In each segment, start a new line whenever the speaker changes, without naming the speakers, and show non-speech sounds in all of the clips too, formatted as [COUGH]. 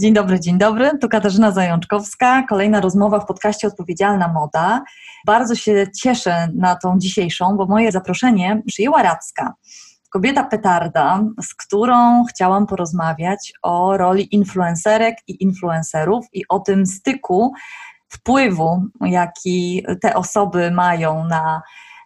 Dzień dobry, dzień dobry. Tu Katarzyna Zajączkowska. Kolejna rozmowa w podcaście Odpowiedzialna Moda. Bardzo się cieszę na tą dzisiejszą, bo moje zaproszenie przyjęła Radzka. Kobieta petarda, z którą chciałam porozmawiać o roli influencerek i influencerów i o tym styku wpływu, jaki te osoby mają na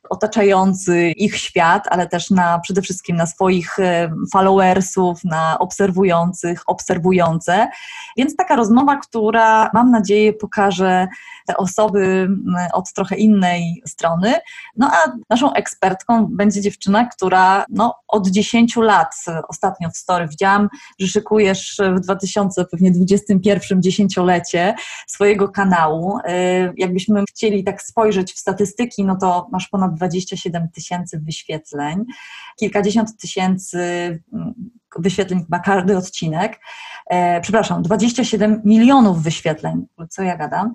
otaczający ich świat, ale też na przede wszystkim na swoich e, followersów, na obserwujących, obserwujące. Więc taka rozmowa, która mam nadzieję pokaże te osoby od trochę innej strony. No a naszą ekspertką będzie dziewczyna, która no, od 10 lat ostatnio w story widziałam, że szykujesz w 2021 dziesięciolecie swojego kanału. E, jakbyśmy chcieli tak spojrzeć w statystyki, no to masz ponad 27 tysięcy wyświetleń, kilkadziesiąt tysięcy mm, wyświetleń ma każdy odcinek. E, przepraszam, 27 milionów wyświetleń, co ja gadam,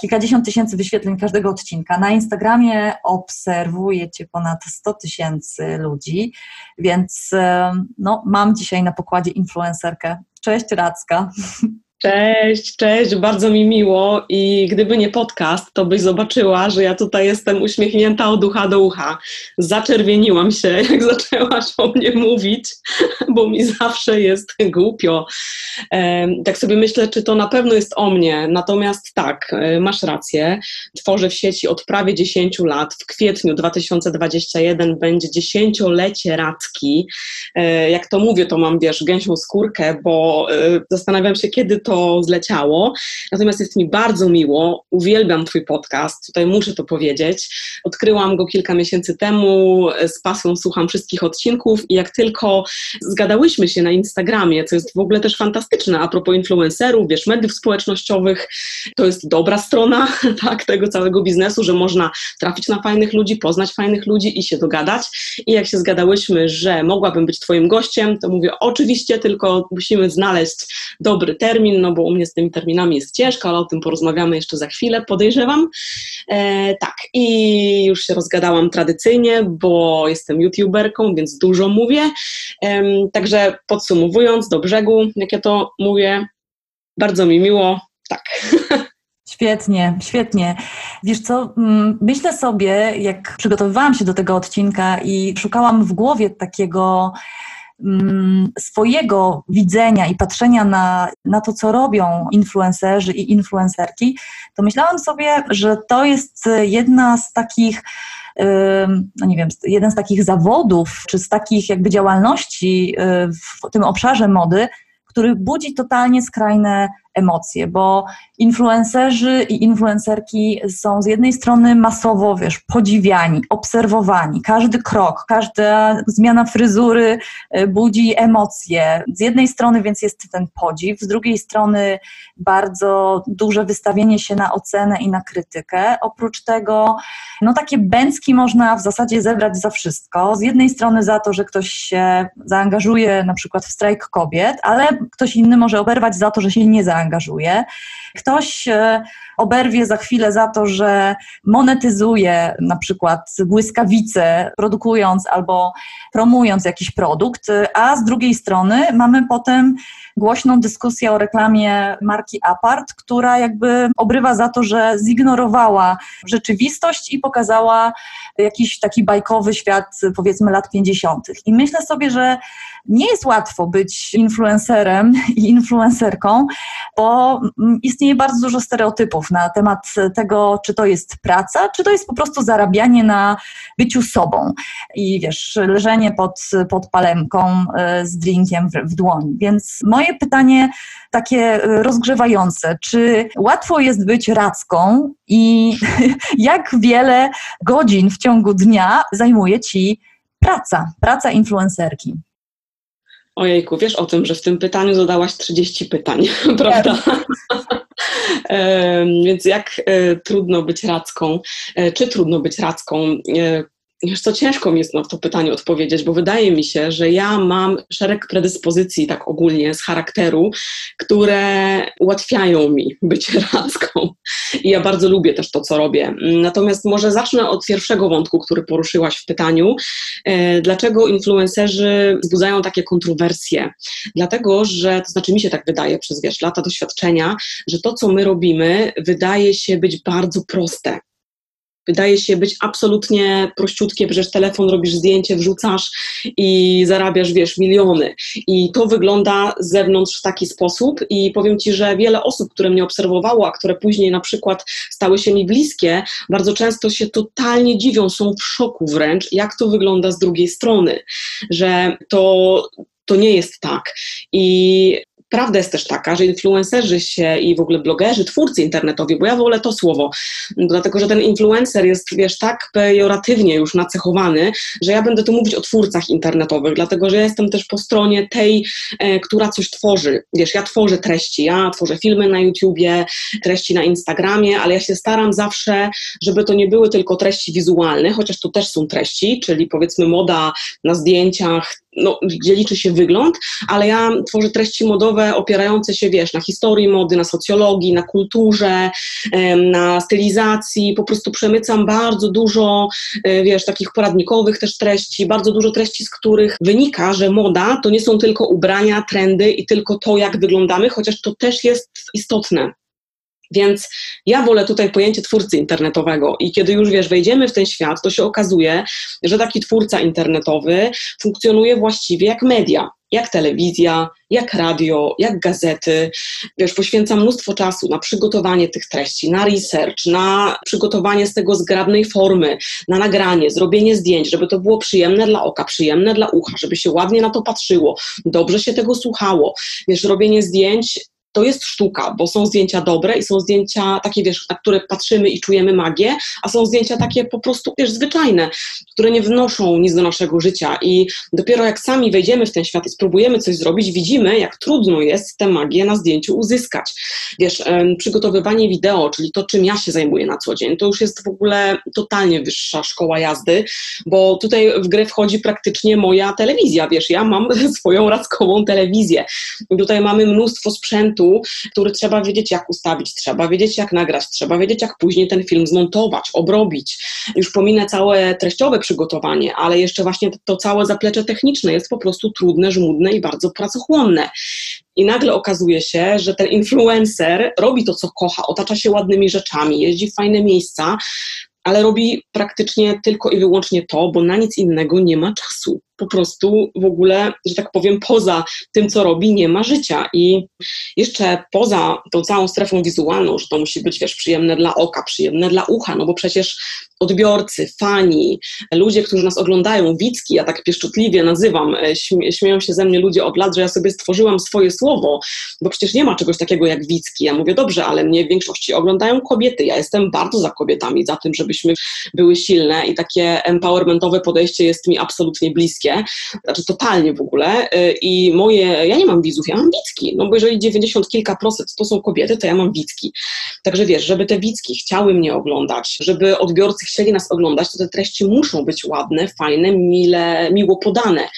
kilkadziesiąt tysięcy wyświetleń każdego odcinka. Na Instagramie obserwuje Cię ponad 100 tysięcy ludzi, więc e, no, mam dzisiaj na pokładzie influencerkę. Cześć Radzka. [LAUGHS]
Cześć, cześć, bardzo mi miło i gdyby nie podcast, to byś zobaczyła, że ja tutaj jestem uśmiechnięta od ucha do ucha. Zaczerwieniłam się, [LAUGHS] jak zaczęłaś o mnie mówić, bo mi zawsze jest głupio. Tak sobie myślę, czy to na pewno jest o mnie, natomiast tak, e, masz rację, tworzę w sieci od prawie 10 lat. W kwietniu 2021 będzie dziesięciolecie Radzki. E, jak to mówię, to mam, wiesz, gęsią skórkę, bo e, zastanawiam się, kiedy to zleciało. Natomiast jest mi bardzo miło, uwielbiam Twój podcast, tutaj muszę to powiedzieć. Odkryłam go kilka miesięcy temu, z pasją słucham wszystkich odcinków i jak tylko zgadałyśmy się na Instagramie, co jest w ogóle też fantastyczne, a propos influencerów, wiesz, mediów społecznościowych, to jest dobra strona [LAUGHS] tak, tego całego biznesu, że można trafić na fajnych ludzi, poznać fajnych ludzi i się dogadać. I jak się zgadałyśmy, że mogłabym być Twoim gościem, to mówię, oczywiście, tylko musimy znaleźć dobry termin, no bo u mnie z tymi terminami jest ciężko, ale o tym porozmawiamy jeszcze za chwilę, podejrzewam. E, tak, i już się rozgadałam tradycyjnie, bo jestem youtuberką, więc dużo mówię. E, także podsumowując do brzegu, jak ja to mówię, bardzo mi miło, tak. [LAUGHS]
Świetnie, świetnie. Wiesz co, mm, myślę sobie, jak przygotowywałam się do tego odcinka i szukałam w głowie takiego swojego widzenia i patrzenia na, na to, co robią influencerzy i influencerki, to myślałam sobie, że to jest jedna z takich no nie wiem, jeden z takich zawodów, czy z takich jakby działalności y, w tym obszarze mody, który budzi totalnie skrajne emocje, bo influencerzy i influencerki są z jednej strony masowo, wiesz, podziwiani, obserwowani. Każdy krok, każda zmiana fryzury e, budzi emocje. Z jednej strony więc jest ten podziw, z drugiej strony bardzo duże wystawienie się na ocenę i na krytykę. Oprócz tego, no takie bęcki można w zasadzie zebrać za wszystko. Z jednej strony za to, że ktoś się zaangażuje na przykład w strajk kobiet, ale ktoś inny może oberwać za to, że się nie zaangażuje zaangażuje. Ktoś e, oberwie za chwilę za to, że monetyzuje na przykład błyskawice, produkując albo promując jakiś produkt, a z drugiej strony mamy potem głośną dyskusję o reklamie marki Apart, która jakby obrywa za to, że zignorowała rzeczywistość i pokazała jakiś taki bajkowy świat, powiedzmy, lat 50. I myślę sobie, że nie jest łatwo być influencerem i influencerką, bo istnieje bardzo dużo stereotypów na temat tego, czy to jest praca, czy to jest po prostu zarabianie na byciu sobą. I wiesz, leżenie pod, pod palemką e, z drinkiem w, w dłoni. Więc moje pytanie takie e, rozgrzewające, czy łatwo jest być radzką i [LAUGHS] jak wiele godzin w ciągu dnia zajmuje ci praca, praca influencerki?
Ojejku, wiesz o tym, że w tym pytaniu zadałaś 30 pytań, [LAUGHS] prawda? [LAUGHS] Więc jak e, trudno być radzką, e, czy trudno być radzką? Wiesz co, ciężko mi jest na to pytanie odpowiedzieć, bo wydaje mi się, że ja mam szereg predyspozycji, tak ogólnie z charakteru, które ułatwiają mi bycie [LAUGHS] radką. I ja bardzo lubię też to, co robię. Natomiast może zacznę od pierwszego wątku, który poruszyłaś w pytaniu. E, dlaczego influencerzy wzbudzają takie kontrowersje? Dlatego, że, to znaczy mi się tak wydaje przez wiesz, lata doświadczenia, że to, co my robimy, wydaje się być bardzo proste wydaje się być absolutnie prościutkie, przecież telefon robisz zdjęcie, wrzucasz i zarabiasz, wiesz, miliony. I to wygląda z zewnątrz w taki sposób i powiem Ci, że wiele osób, które mnie obserwowało, a które później na przykład stały się mi bliskie, bardzo często się totalnie dziwią, są w szoku wręcz, jak to wygląda z drugiej strony, że to to nie jest tak. I prawda jest też taka, że influencerzy się i w ogóle blogerzy, twórcy internetowi, bo ja wolę to słowo, dlatego że ten influencer jest, wiesz, tak pejoratywnie już nacechowany, że ja będę tu mówić o twórcach internetowych, dlatego że ja jestem też po stronie tej, e, która coś tworzy. Wiesz, ja tworzę treści, ja tworzę filmy na YouTubie, treści na Instagramie, ale ja się staram zawsze, żeby to nie były tylko treści wizualne, chociaż to też są treści, czyli powiedzmy moda na zdjęciach, no, gdzie liczy się wygląd, ale ja tworzę treści modowe opierające się, wiesz, na historii mody, na socjologii, na kulturze, na stylizacji, po prostu przemycam bardzo dużo, e, wiesz, takich poradnikowych też treści, bardzo dużo treści, z których wynika, że moda to nie są tylko ubrania, trendy i tylko to, jak wyglądamy, chociaż to też jest istotne. Więc ja wolę tutaj pojęcie twórcy internetowego i kiedy już wiesz, wejdziemy w ten świat, to się okazuje, że taki twórca internetowy funkcjonuje właściwie jak media, jak telewizja, jak radio, jak gazety. Wiesz, poświęca mnóstwo czasu na przygotowanie tych treści, na research, na przygotowanie z tego zgrabnej formy, na nagranie, zrobienie zdjęć, żeby to było przyjemne dla oka, przyjemne dla ucha, żeby się ładnie na to patrzyło, dobrze się tego słuchało. Wiesz, robienie zdjęć to jest sztuka, bo są zdjęcia dobre i są zdjęcia takie, wiesz, na które patrzymy i czujemy magię, a są zdjęcia takie po prostu, wiesz, zwyczajne, które nie wnoszą nic do naszego życia i dopiero jak sami wejdziemy w ten świat i spróbujemy coś zrobić, widzimy, jak trudno jest tę magię na zdjęciu uzyskać. Wiesz, przygotowywanie wideo, czyli to, czym ja się zajmuję na co dzień, to już jest w ogóle totalnie wyższa szkoła jazdy, bo tutaj w grę wchodzi praktycznie moja telewizja, wiesz, ja mam [LAUGHS] swoją radkową telewizję. Tutaj mamy mnóstwo sprzętu, który trzeba wiedzieć, jak ustawić, trzeba wiedzieć, jak nagrać, trzeba wiedzieć, jak później ten film zmontować, obrobić. Już pominę całe treściowe przygotowanie, ale jeszcze właśnie to całe zaplecze techniczne jest po prostu trudne, żmudne i bardzo pracochłonne. I nagle okazuje się, że ten influencer robi to, co kocha, otacza się ładnymi rzeczami, jeździ w fajne miejsca, ale robi praktycznie tylko i wyłącznie to, bo na nic innego nie ma czasu po prostu w ogóle, że tak powiem, poza tym, co robi, nie ma życia. I jeszcze poza tą całą strefą wizualną, że to musi być, wiesz, przyjemne dla oka, przyjemne dla ucha, no bo przecież odbiorcy, fani, ludzie, którzy nas oglądają, widzki, ja tak pieszczotliwie nazywam, e, śmieją się ze mnie ludzie od lat, że ja sobie stworzyłam swoje słowo, bo przecież nie ma czegoś takiego jak widzki. Ja mówię, dobrze, ale mnie w większości oglądają kobiety. Ja jestem bardzo za kobietami, za tym, żebyśmy były silne i takie empowermentowe podejście jest mi absolutnie bliskie znaczy totalnie w ogóle y, i moje, ja nie mam widzów, ja mam widzki, no bo jeżeli 90 kilka procent to są kobiety, to ja mam widzki. Także wiesz, żeby te widzki chciały mnie oglądać, żeby odbiorcy chcieli nas oglądać, to te treści muszą być ładne, fajne, mile, miło podane,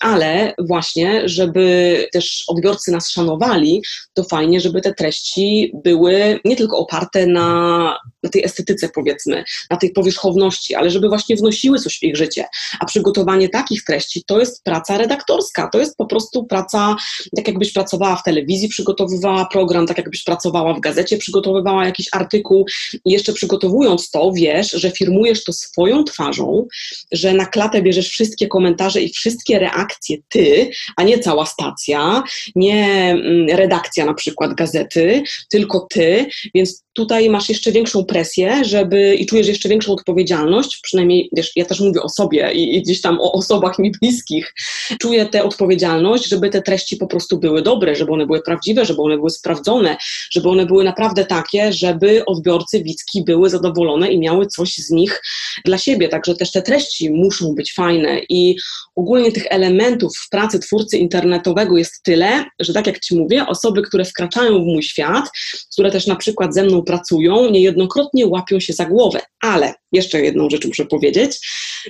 ale właśnie, żeby też odbiorcy nas szanowali, to fajnie, żeby te treści były nie tylko oparte na, na tej estetyce powiedzmy, na tej powierzchowności, ale żeby właśnie wnosiły coś w ich życie, a przygotowanie takich treści to jest praca redaktorska, to jest po prostu praca, tak jakbyś pracowała w telewizji, przygotowywała program, tak jakbyś pracowała w gazecie, przygotowywała jakiś artykuł. I jeszcze przygotowując to, wiesz, że firmujesz to swoją twarzą, że na klatę bierzesz wszystkie komentarze i wszystkie reakcje ty, a nie cała stacja, nie mm, redakcja na przykład gazety, tylko ty, więc tutaj masz jeszcze większą presję, żeby i czujesz jeszcze większą odpowiedzialność, przynajmniej, wiesz, ja też mówię o sobie i, i gdzieś tam o osobach mi bliskich, czuję tę odpowiedzialność, żeby te treści po prostu były dobre, żeby one były prawdziwe, żeby one były sprawdzone, żeby one były naprawdę takie, żeby odbiorcy widzki były zadowolone i miały coś z nich dla siebie. Także też te treści muszą być fajne i ogólnie tych elementów w pracy twórcy internetowego jest tyle, że tak jak Ci mówię, osoby, które wkraczają w mój świat, które też na przykład ze mną pracują, niejednokrotnie łapią się za głowę. Ale jeszcze jedną rzecz muszę powiedzieć,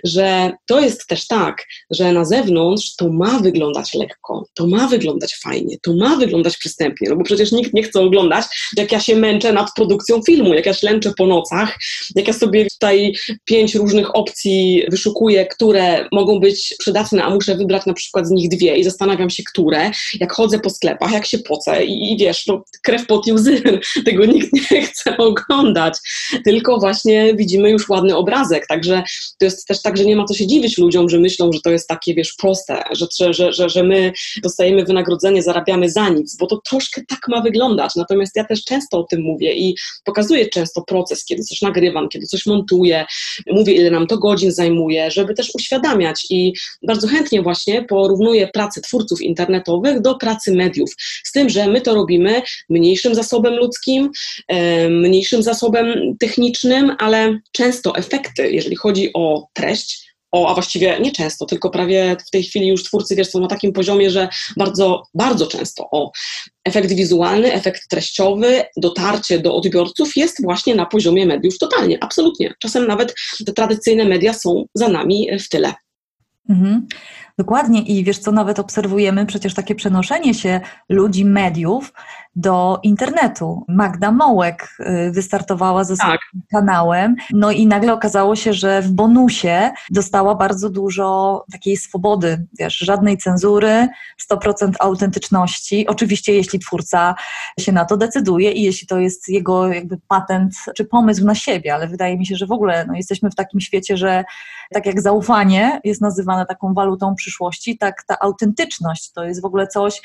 że to jest też tak, że na zewnątrz to ma wyglądać lekko, to ma wyglądać fajnie, to ma wyglądać przystępnie, no bo przecież nikt nie chce oglądać, jak ja się męczę nad produkcją filmu, jak ja ślęczę po nocach, jak ja sobie tutaj pięć różnych opcji wyszukuję, które mogą być przydatne, a muszę wybrać na przykład z nich dwie i zastanawiam się, które, jak chodzę po sklepach, jak się pocę i, i wiesz, no, krew pot i łzy, [LAUGHS] tego nikt nie chce oglądać, tylko właśnie widzimy już ładny obrazek, także to jest też tak, że nie ma co się dziwić ludziom, że myślą, że to jest takie, wiesz, proste, że, że, że, że my dostajemy wynagrodzenie, zarabiamy za nic, bo to troszkę tak ma wyglądać, natomiast ja też często o tym mówię i pokazuję często proces, kiedy coś nagrywam, kiedy coś montuję, mówię, ile nam to godzin zajmuje, żeby też uświadamiać. I bardzo chętnie właśnie porównuję pracę twórców internetowych do pracy mediów, z tym, że my to robimy mniejszym zasobem ludzkim, mniejszym zasobem technicznym, ale często efekty, jeżeli chodzi o treść, o, a właściwie nie często, tylko prawie w tej chwili już twórcy wiesz, są na takim poziomie, że bardzo, bardzo często o efekt wizualny, efekt treściowy, dotarcie do odbiorców jest właśnie na poziomie mediów totalnie, absolutnie. Czasem nawet te tradycyjne media są za nami w tyle.
Mhm. Dokładnie i wiesz co, nawet obserwujemy przecież takie przenoszenie się ludzi, mediów do internetu. Magda Mołek y, wystartowała ze swoim tak. kanałem, no i nagle okazało się, że w bonusie dostała bardzo dużo takiej swobody, wiesz, żadnej cenzury, 100% autentyczności. Oczywiście, jeśli twórca się na to decyduje i jeśli to jest jego jakby patent czy pomysł na siebie, ale wydaje mi się, że w ogóle no, jesteśmy w takim świecie, że tak jak zaufanie jest nazywane taką walutą przyszłości, tak ta autentyczność to jest w ogóle coś,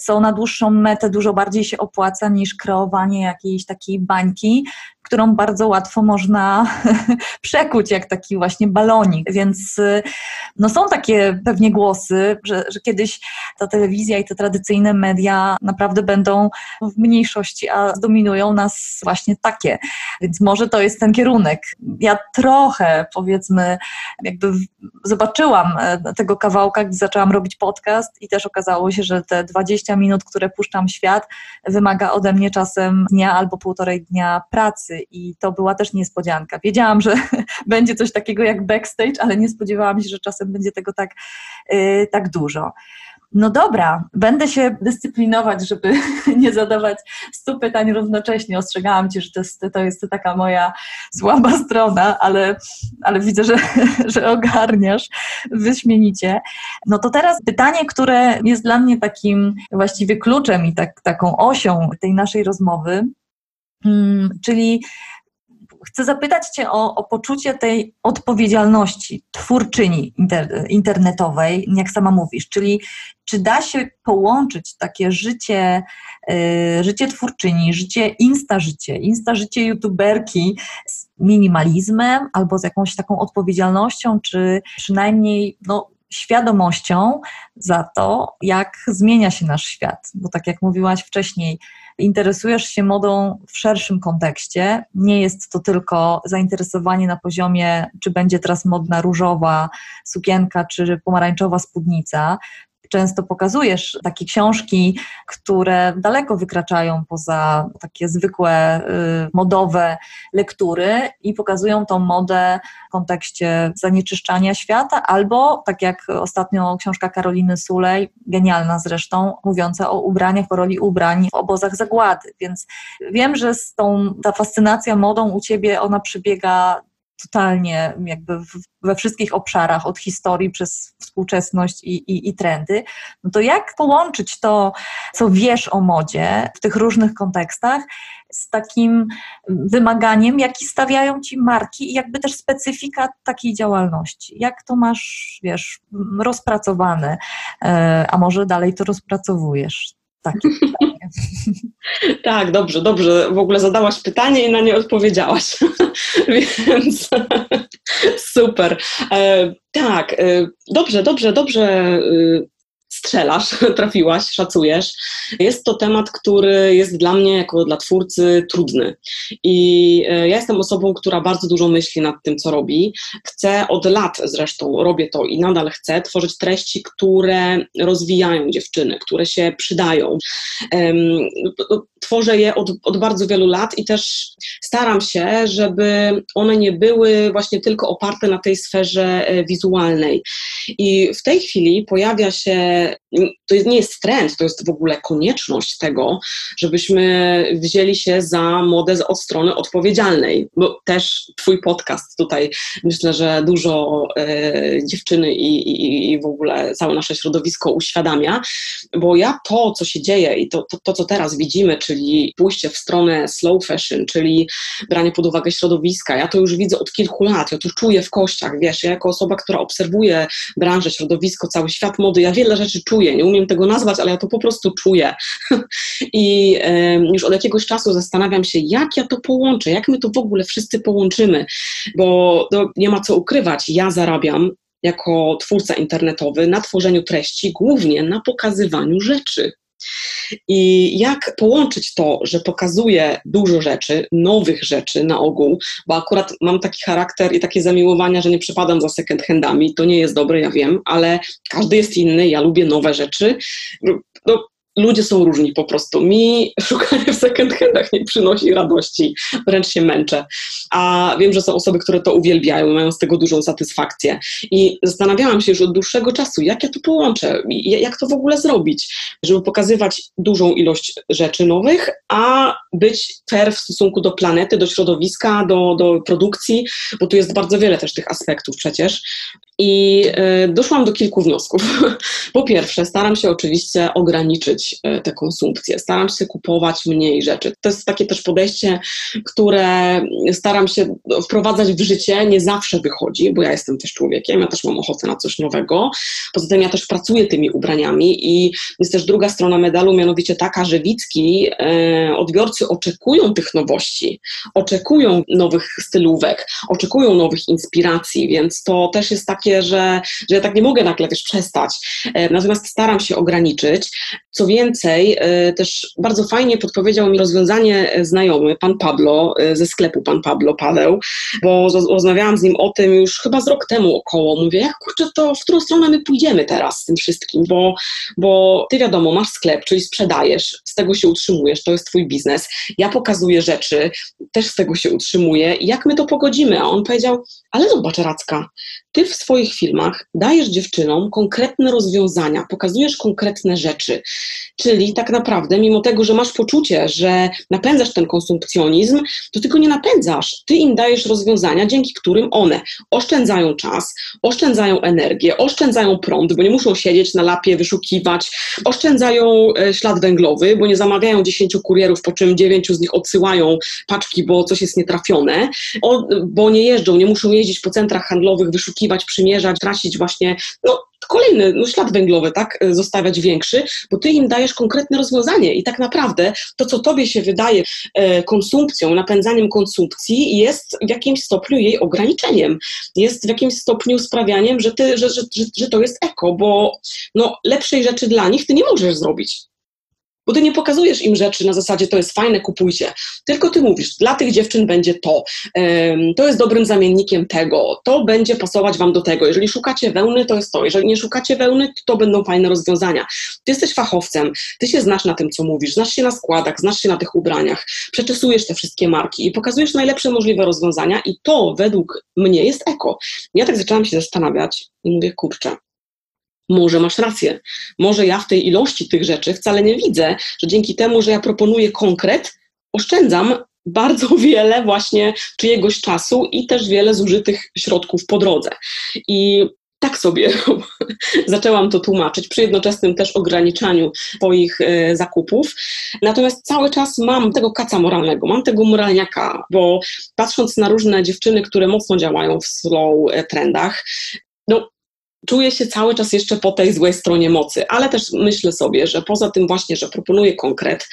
co na dłuższą metę dużo bardziej się opłaca niż kreowanie jakiejś takiej bańki, którą bardzo łatwo można [LAUGHS] przekuć, jak taki właśnie balonik. Więc no są takie pewnie głosy, że, że kiedyś ta telewizja i te tradycyjne media naprawdę będą w mniejszości, a zdominują nas właśnie takie. Więc może to jest ten kierunek. Ja trochę, powiedzmy, jakby zobaczyłam e, tego kawałka, gdy zaczęłam robić podcast i też okazało się, że te 20 minut, które puszczam świat, wymaga ode mnie czasem dnia albo półtorej dnia pracy i to była też niespodzianka. Wiedziałam, że [LAUGHS] będzie coś takiego jak backstage, ale nie spodziewałam się, że czasem będzie tego tak, yy, tak dużo. No dobra, będę się dyscyplinować, żeby [LAUGHS] nie zadawać stu pytań równocześnie. Ostrzegałam Cię, że to jest, to jest taka moja słaba strona, ale, ale widzę, że, [LAUGHS] że ogarniasz wyśmienicie. No to teraz pytanie, które jest dla mnie takim właściwie kluczem i tak, taką osią tej naszej rozmowy, hmm, czyli chcę zapytać Cię o, o poczucie tej odpowiedzialności twórczyni inter, internetowej, jak sama mówisz, czyli czy da się połączyć takie życie, y, życie twórczyni, życie insta życie, insta życie youtuberki z minimalizmem albo z jakąś taką odpowiedzialnością, czy przynajmniej no, świadomością za to, jak zmienia się nasz świat. Bo tak jak mówiłaś wcześniej, interesujesz się modą w szerszym kontekście. Nie jest to tylko zainteresowanie na poziomie, czy będzie teraz modna różowa sukienka, czy pomarańczowa spódnica, często pokazujesz takie książki, które daleko wykraczają poza takie zwykłe, y, modowe lektury i pokazują tą modę w kontekście zanieczyszczania świata, albo tak jak ostatnio książka Karoliny Sulej, genialna zresztą, mówiąca o ubraniach, o roli ubrań w obozach zagłady. Więc wiem, że z tą, ta fascynacja modą u Ciebie, ona przebiega totalnie jakby we wszystkich obszarach, od historii przez współczesność i, i, i, trendy, no to jak połączyć to, co wiesz o modzie w tych różnych kontekstach, z takim wymaganiem, jaki stawiają ci marki i jakby też specyfika takiej działalności. Jak to masz, wiesz, rozpracowane, e, a może dalej to rozpracowujesz? Takie. [LAUGHS] [LAUGHS]
Tak, dobrze, dobrze. W ogóle zadałaś pytanie i na nie odpowiedziałaś. [LAUGHS] Więc [LAUGHS] super. E, tak, e, dobrze, dobrze, dobrze e, strzelasz, [LAUGHS] trafiłaś, szacujesz. Jest to temat, który jest dla mnie, jako dla twórcy, trudny. I e, ja jestem osobą, która bardzo dużo myśli nad tym, co robi. Chcę od lat zresztą, robię to i nadal chcę tworzyć treści, które rozwijają dziewczyny, które się przydają. Tworzę je od, od bardzo wielu lat i też staram się, żeby one nie były właśnie tylko oparte na tej sferze e, wizualnej. I w tej chwili pojawia się, to nie jest trend, to jest w ogóle konieczność tego, żebyśmy wzięli się za modę od strony odpowiedzialnej, bo też Twój podcast tutaj myślę, że dużo e, dziewczyny i, i, i w ogóle całe nasze środowisko uświadamia, bo ja to, co się dzieje i to, to, to, co teraz widzimy, czyli pójście w stronę slow fashion, czyli branie pod uwagę środowiska, ja to już widzę od kilku lat, ja to czuję w kościach, wiesz, ja jako osoba, która obserwuje branżę, środowisko, cały świat mody, ja wiele rzeczy czuję, nie umiem tego nazwać, ale ja to po prostu czuję. [LAUGHS] I już od jakiegoś czasu zastanawiam się, jak ja to połączę, jak my to w ogóle wszyscy połączymy, bo no, nie ma co ukrywać, ja zarabiam jako twórca internetowy na tworzeniu treści, głównie na pokazywaniu rzeczy. I jak połączyć to, że pokazuję dużo rzeczy, nowych rzeczy na ogół, bo akurat mam taki charakter i takie zamiłowania, że nie przepadam za second handami, to nie jest dobre, ja wiem, ale każdy jest inny, ja lubię nowe rzeczy. No, ludzie są różni po prostu. Mi [LAUGHS] szukanie w second handach nie przynosi radości, wręcz się męczę. A wiem, że są osoby, które to uwielbiają, mają z tego dużą satysfakcję. I zastanawiałam się już od dłuższego czasu, jak ja to połączę, jak to w ogóle zrobić, żeby pokazywać dużą ilość rzeczy nowych, a być fair w stosunku do planety, do środowiska, do, do produkcji, bo tu jest bardzo wiele też tych aspektów przecież. I y, doszłam do kilku wniosków. [LAUGHS] Po pierwsze, staram się oczywiście ograniczyć y, tę konsumpcję, staram się kupować mniej rzeczy. To jest takie też podejście, które staram się wprowadzać w życie, nie zawsze wychodzi, bo ja jestem też człowiekiem, ja też mam ochotę na coś nowego. Poza tym ja też pracuję tymi ubraniami i jest też druga strona medalu, mianowicie taka, że widzki, y, odbiorcy oczekują tych nowości, oczekują nowych stylówek, oczekują nowych inspiracji, więc to też jest takie takie, że, że ja tak nie mogę nagle też przestać. E, natomiast staram się ograniczyć. Co więcej, e, też bardzo fajnie podpowiedział mi rozwiązanie znajomy, pan Pablo, e, ze sklepu pan Pablo Paweł, bo rozmawiałam z nim o tym już chyba z rok temu około. Mówię, jak kurczę, to w którą stronę my pójdziemy teraz z tym wszystkim, bo, bo ty wiadomo, masz sklep, czyli sprzedajesz, z tego się utrzymujesz, to jest twój biznes. Ja pokazuję rzeczy, też z tego się utrzymuję. Jak my to pogodzimy? A on powiedział, ale zobacz Racka, ty w swoich filmach dajesz dziewczynom konkretne rozwiązania, pokazujesz konkretne rzeczy. Czyli tak naprawdę, mimo tego, że masz poczucie, że napędzasz ten konsumpcjonizm, to tylko nie napędzasz. Ty im dajesz rozwiązania, dzięki którym one oszczędzają czas, oszczędzają energię, oszczędzają prąd, bo nie muszą siedzieć na lapie, wyszukiwać, oszczędzają e, ślad węglowy, bo nie zamawiają 10 kurierów, po czym 9 z nich odsyłają paczki, bo coś jest nietrafione, bo nie jeżdżą, nie muszą jeździć po centrach handlowych, wyszukiwać, przymierzać, tracić właśnie, no kolejny no, ślad węglowy, tak, e, zostawiać większy, bo ty im dajesz konkretne rozwiązanie i tak naprawdę to, co tobie się wydaje e, konsumpcją, napędzaniem konsumpcji, jest w jakimś stopniu jej ograniczeniem, jest w jakimś stopniu sprawianiem, że, ty, że, że, że, że to jest eko, bo no, lepszej rzeczy dla nich ty nie możesz zrobić. Bo ty nie pokazujesz im rzeczy na zasadzie to jest fajne, kupujcie. Tylko ty mówisz, dla tych dziewczyn będzie to, to jest dobrym zamiennikiem tego, to będzie pasować wam do tego. Jeżeli szukacie wełny, to jest to. Jeżeli nie szukacie wełny, to będą fajne rozwiązania. Ty jesteś fachowcem, ty się znasz na tym, co mówisz, znasz się na składach, znasz się na tych ubraniach, przeczesujesz te wszystkie marki i pokazujesz najlepsze możliwe rozwiązania i to według mnie jest eko. Ja tak zaczęłam się zastanawiać i mówię, kurczę, może masz rację. Może ja w tej ilości tych rzeczy wcale nie widzę, że dzięki temu, że ja proponuję konkret, oszczędzam bardzo [LAUGHS] wiele właśnie czyjegoś czasu i też wiele zużytych środków po drodze. I tak sobie [LAUGHS] zaczęłam to tłumaczyć, przy jednoczesnym też ograniczaniu swoich e, zakupów. Natomiast cały czas mam tego kaca moralnego, mam tego moralniaka, bo patrząc na różne dziewczyny, które mocno działają w slow e, trendach, czuję się cały czas jeszcze po tej złej stronie mocy, ale też myślę sobie, że poza tym właśnie, że proponuję konkret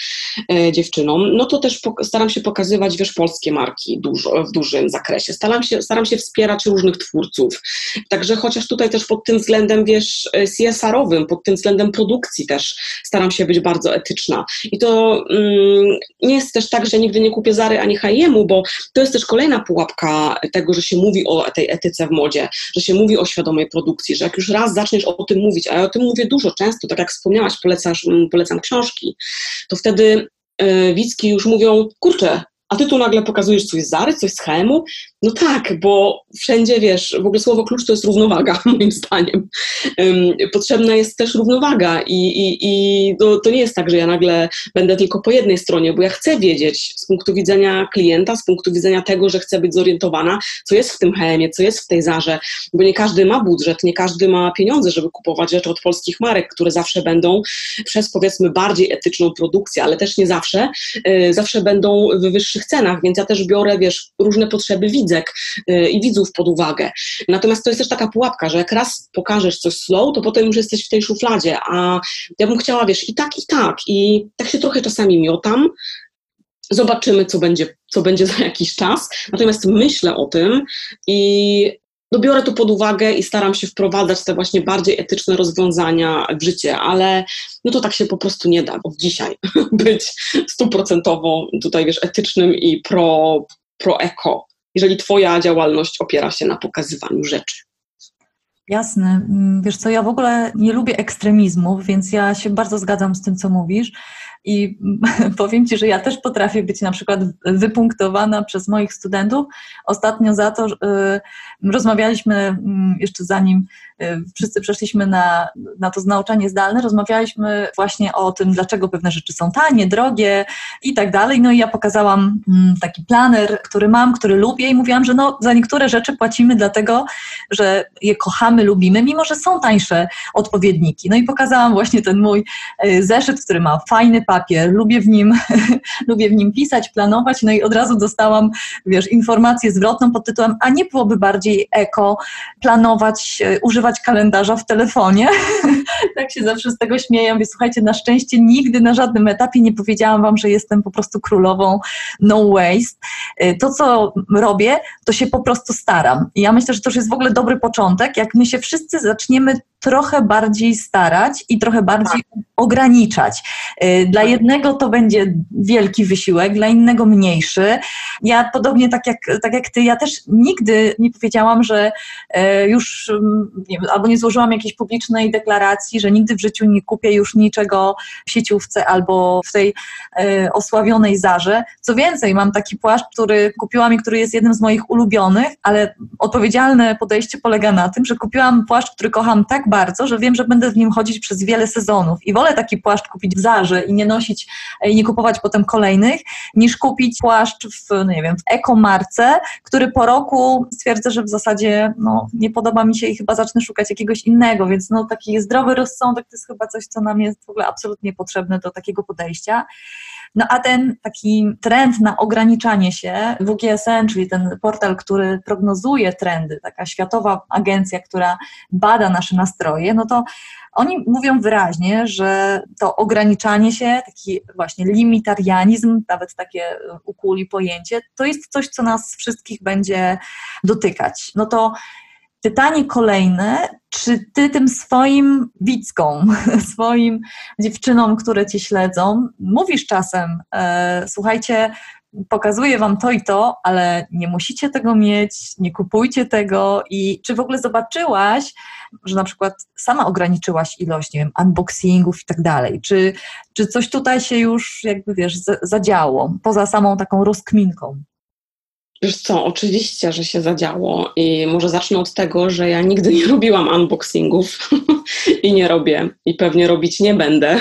e, dziewczynom, no to też staram się pokazywać, wiesz, polskie marki dużo, w dużym zakresie. Staram się, staram się wspierać różnych twórców. Także chociaż tutaj też pod tym względem, wiesz, e, CSR-owym, pod tym względem produkcji też staram się być bardzo etyczna. I to mm, nie jest też tak, że nigdy nie kupię Zary ani H&M-u, bo to jest też kolejna pułapka tego, że się mówi o tej etyce w modzie, że się mówi o świadomej produkcji, że jak już raz zaczniesz o tym mówić, a ja o tym mówię dużo, często, tak jak wspomniałaś, polecasz, mm, polecam książki, to wtedy yy, już mówią, kurczę, a ty tu nagle pokazujesz coś z Zary, coś z HM-u? No tak, bo wszędzie, wiesz, w ogóle słowo klucz to jest równowaga, [LAUGHS] moim zdaniem. Potrzebna jest też równowaga i, i, i to, nie jest tak, że ja nagle będę tylko po jednej stronie, bo ja chcę wiedzieć z punktu widzenia klienta, z punktu widzenia tego, że chcę być zorientowana, co jest w tym HM-ie, co jest w tej Zarze, bo nie każdy ma budżet, nie każdy ma pieniądze, żeby kupować rzeczy od polskich marek, które zawsze będą przez, powiedzmy, bardziej etyczną produkcję, ale też nie zawsze, yy, zawsze będą w wyższych cenach, więc ja też biorę, wiesz, różne potrzeby widzek yy, i widzów pod uwagę. Natomiast to jest też taka pułapka, że jak raz pokażesz coś slow, to potem już jesteś w tej szufladzie, a ja bym chciała, wiesz, i tak, i tak, i tak się trochę czasami miotam, zobaczymy, co będzie, co będzie za jakiś czas. Natomiast myślę o tym i no biorę to pod uwagę i staram się wprowadzać te właśnie bardziej etyczne rozwiązania w życie, ale no to tak się po prostu nie da od dzisiaj [LAUGHS] być stuprocentowo tutaj, wiesz, etycznym i pro, pro eko, jeżeli twoja działalność opiera się na pokazywaniu rzeczy.
Jasne. Mm, wiesz co, ja w ogóle nie lubię ekstremizmów, więc ja się bardzo zgadzam z tym, co mówisz. I [LAUGHS] powiem Ci, że ja też potrafię być na przykład wypunktowana przez moich studentów. Ostatnio za to, że rozmawialiśmy mm, jeszcze zanim y, wszyscy przeszliśmy na, na to nauczanie zdalne, rozmawialiśmy właśnie o tym, dlaczego pewne rzeczy są tanie, drogie i tak dalej. No i ja pokazałam mm, taki planer, który mam, który lubię i mówiłam, że no, za niektóre rzeczy płacimy dlatego, że je kochamy, lubimy, mimo że są tańsze odpowiedniki. No i pokazałam właśnie ten mój y, zeszyt, który ma fajny papier, lubię w nim, [LAUGHS] lubię w nim pisać, planować, no i od razu dostałam, wiesz, informację zwrotną pod tytułem, a nie byłoby bardziej eko planować, e, używać kalendarza w telefonie? [LAUGHS] tak się zawsze z tego śmieję, mówię, słuchajcie, na szczęście nigdy na żadnym etapie nie powiedziałam wam, że jestem po prostu królową no waste. E, to, co robię, to się po prostu staram. I ja myślę, że to już jest w ogóle dobry początek, jak my się wszyscy zaczniemy trochę bardziej starać i trochę bardziej tak. ograniczać. Y, dla jednego to będzie wielki wysiłek, dla innego mniejszy. Ja podobnie tak jak, tak jak ty, ja też nigdy nie powiedziałam, że y, już mm, nie albo nie złożyłam jakiejś publicznej deklaracji, że nigdy w życiu nie kupię już niczego w sieciówce albo w tej y, osławionej zarze. Co więcej, mam taki płaszcz, który kupiłam i który jest jednym z moich ulubionych, ale odpowiedzialne podejście polega na tym, że kupiłam płaszcz, który kocham tak bardzo, że wiem, że będę w nim chodzić przez wiele sezonów i wolę taki płaszcz kupić w Zarze i nie nosić i nie kupować potem kolejnych, niż kupić płaszcz w, no nie wiem, w ekomarce, który po roku stwierdzę, że w zasadzie no, nie podoba mi się i chyba zacznę szukać jakiegoś innego, więc no, taki zdrowy rozsądek to jest chyba coś, co nam jest w ogóle absolutnie potrzebne do takiego podejścia. No a ten taki trend na ograniczanie się, WGSN, czyli ten portal, który prognozuje trendy, taka światowa agencja, która bada nasze nastroje, no to oni mówią wyraźnie, że to ograniczanie się, taki właśnie limitarianizm, nawet takie ukuli pojęcie, to jest coś, co nas wszystkich będzie dotykać. No to Pytanie kolejne, czy ty tym swoim widzkom, [LAUGHS] swoim dziewczynom, które cię śledzą, mówisz czasem, e, słuchajcie, pokazuję wam to i to, ale nie musicie tego mieć, nie kupujcie tego i czy w ogóle zobaczyłaś, że na przykład sama ograniczyłaś ilość, nie wiem, unboxingów i tak dalej, czy, czy coś tutaj się już jakby, wiesz, zadziało, poza samą taką rozkminką?
Wiesz co, oczywiście, że się zadziało i może zacznę od tego, że ja nigdy nie [LAUGHS] robiłam unboxingów i nie robię i pewnie robić nie będę,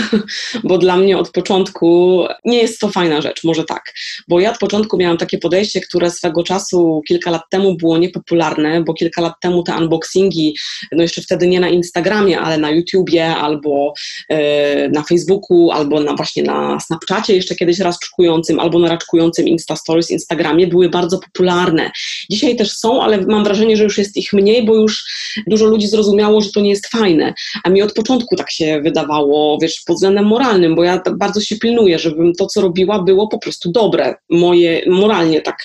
bo dla mnie od początku nie jest to fajna rzecz, może tak, bo ja od początku miałam takie podejście, które swego czasu kilka lat temu było niepopularne, bo kilka lat temu te unboxingi, no jeszcze wtedy nie na Instagramie, ale na YouTubie albo yy, na Facebooku, albo na właśnie na Snapchacie jeszcze kiedyś raczkującym, albo na raczkującym Insta Stories Instagramie były bardzo popularne. Dzisiaj też są, ale mam wrażenie, że już jest ich mniej, bo już dużo ludzi zrozumiało, że to nie jest fajne. A mi od początku tak się wydawało, wiesz, pod względem moralnym, bo ja bardzo się pilnuję, żebym to, co robiła, było po prostu dobre, moje, moralnie tak,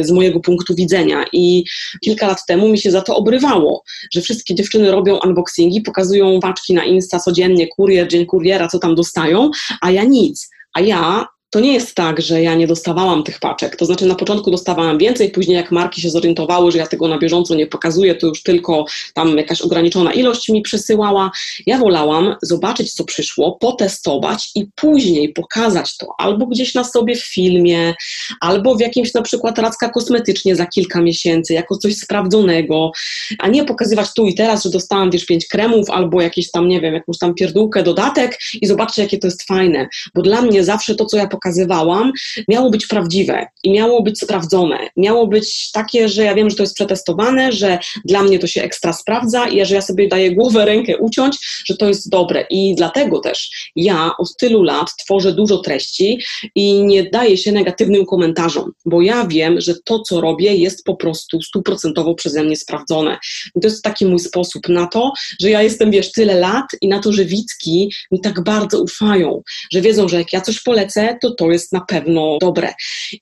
z mojego punktu widzenia. I kilka lat temu mi się za to obrywało, że wszystkie dziewczyny robią unboxingi, pokazują waczki na Insta codziennie, kurier, dzień kuriera, co tam dostają, a ja nic. A ja to nie jest tak, że ja nie dostawałam tych paczek. To znaczy na początku dostawałam więcej, później jak marki się zorientowały, że ja tego na bieżąco nie pokazuję, to już tylko tam jakaś ograniczona ilość mi przesyłała. Ja wolałam zobaczyć, co przyszło, potestować i później pokazać to albo gdzieś na sobie w filmie, albo w jakimś na przykład radzka kosmetycznie za kilka miesięcy, jako coś sprawdzonego, a nie pokazywać tu i teraz, że dostałam wiesz pięć kremów albo jakieś tam, nie wiem, jakąś tam pierdółkę, dodatek i zobaczcie, jakie to jest fajne. Bo dla mnie zawsze to, co ja pokazywałam, miało być prawdziwe i miało być sprawdzone. Miało być takie, że ja wiem, że to jest przetestowane, że dla mnie to się ekstra sprawdza i że ja sobie daję głowę, rękę uciąć, że to jest dobre. I dlatego też ja od tylu lat tworzę dużo treści i nie daję się negatywnym komentarzom, bo ja wiem, że to, co robię, jest po prostu stuprocentowo przeze mnie sprawdzone. I to jest taki mój sposób na to, że ja jestem, wiesz, tyle lat i na to, że widzki mi tak bardzo ufają, że wiedzą, że jak ja coś polecę, to to jest na pewno dobre.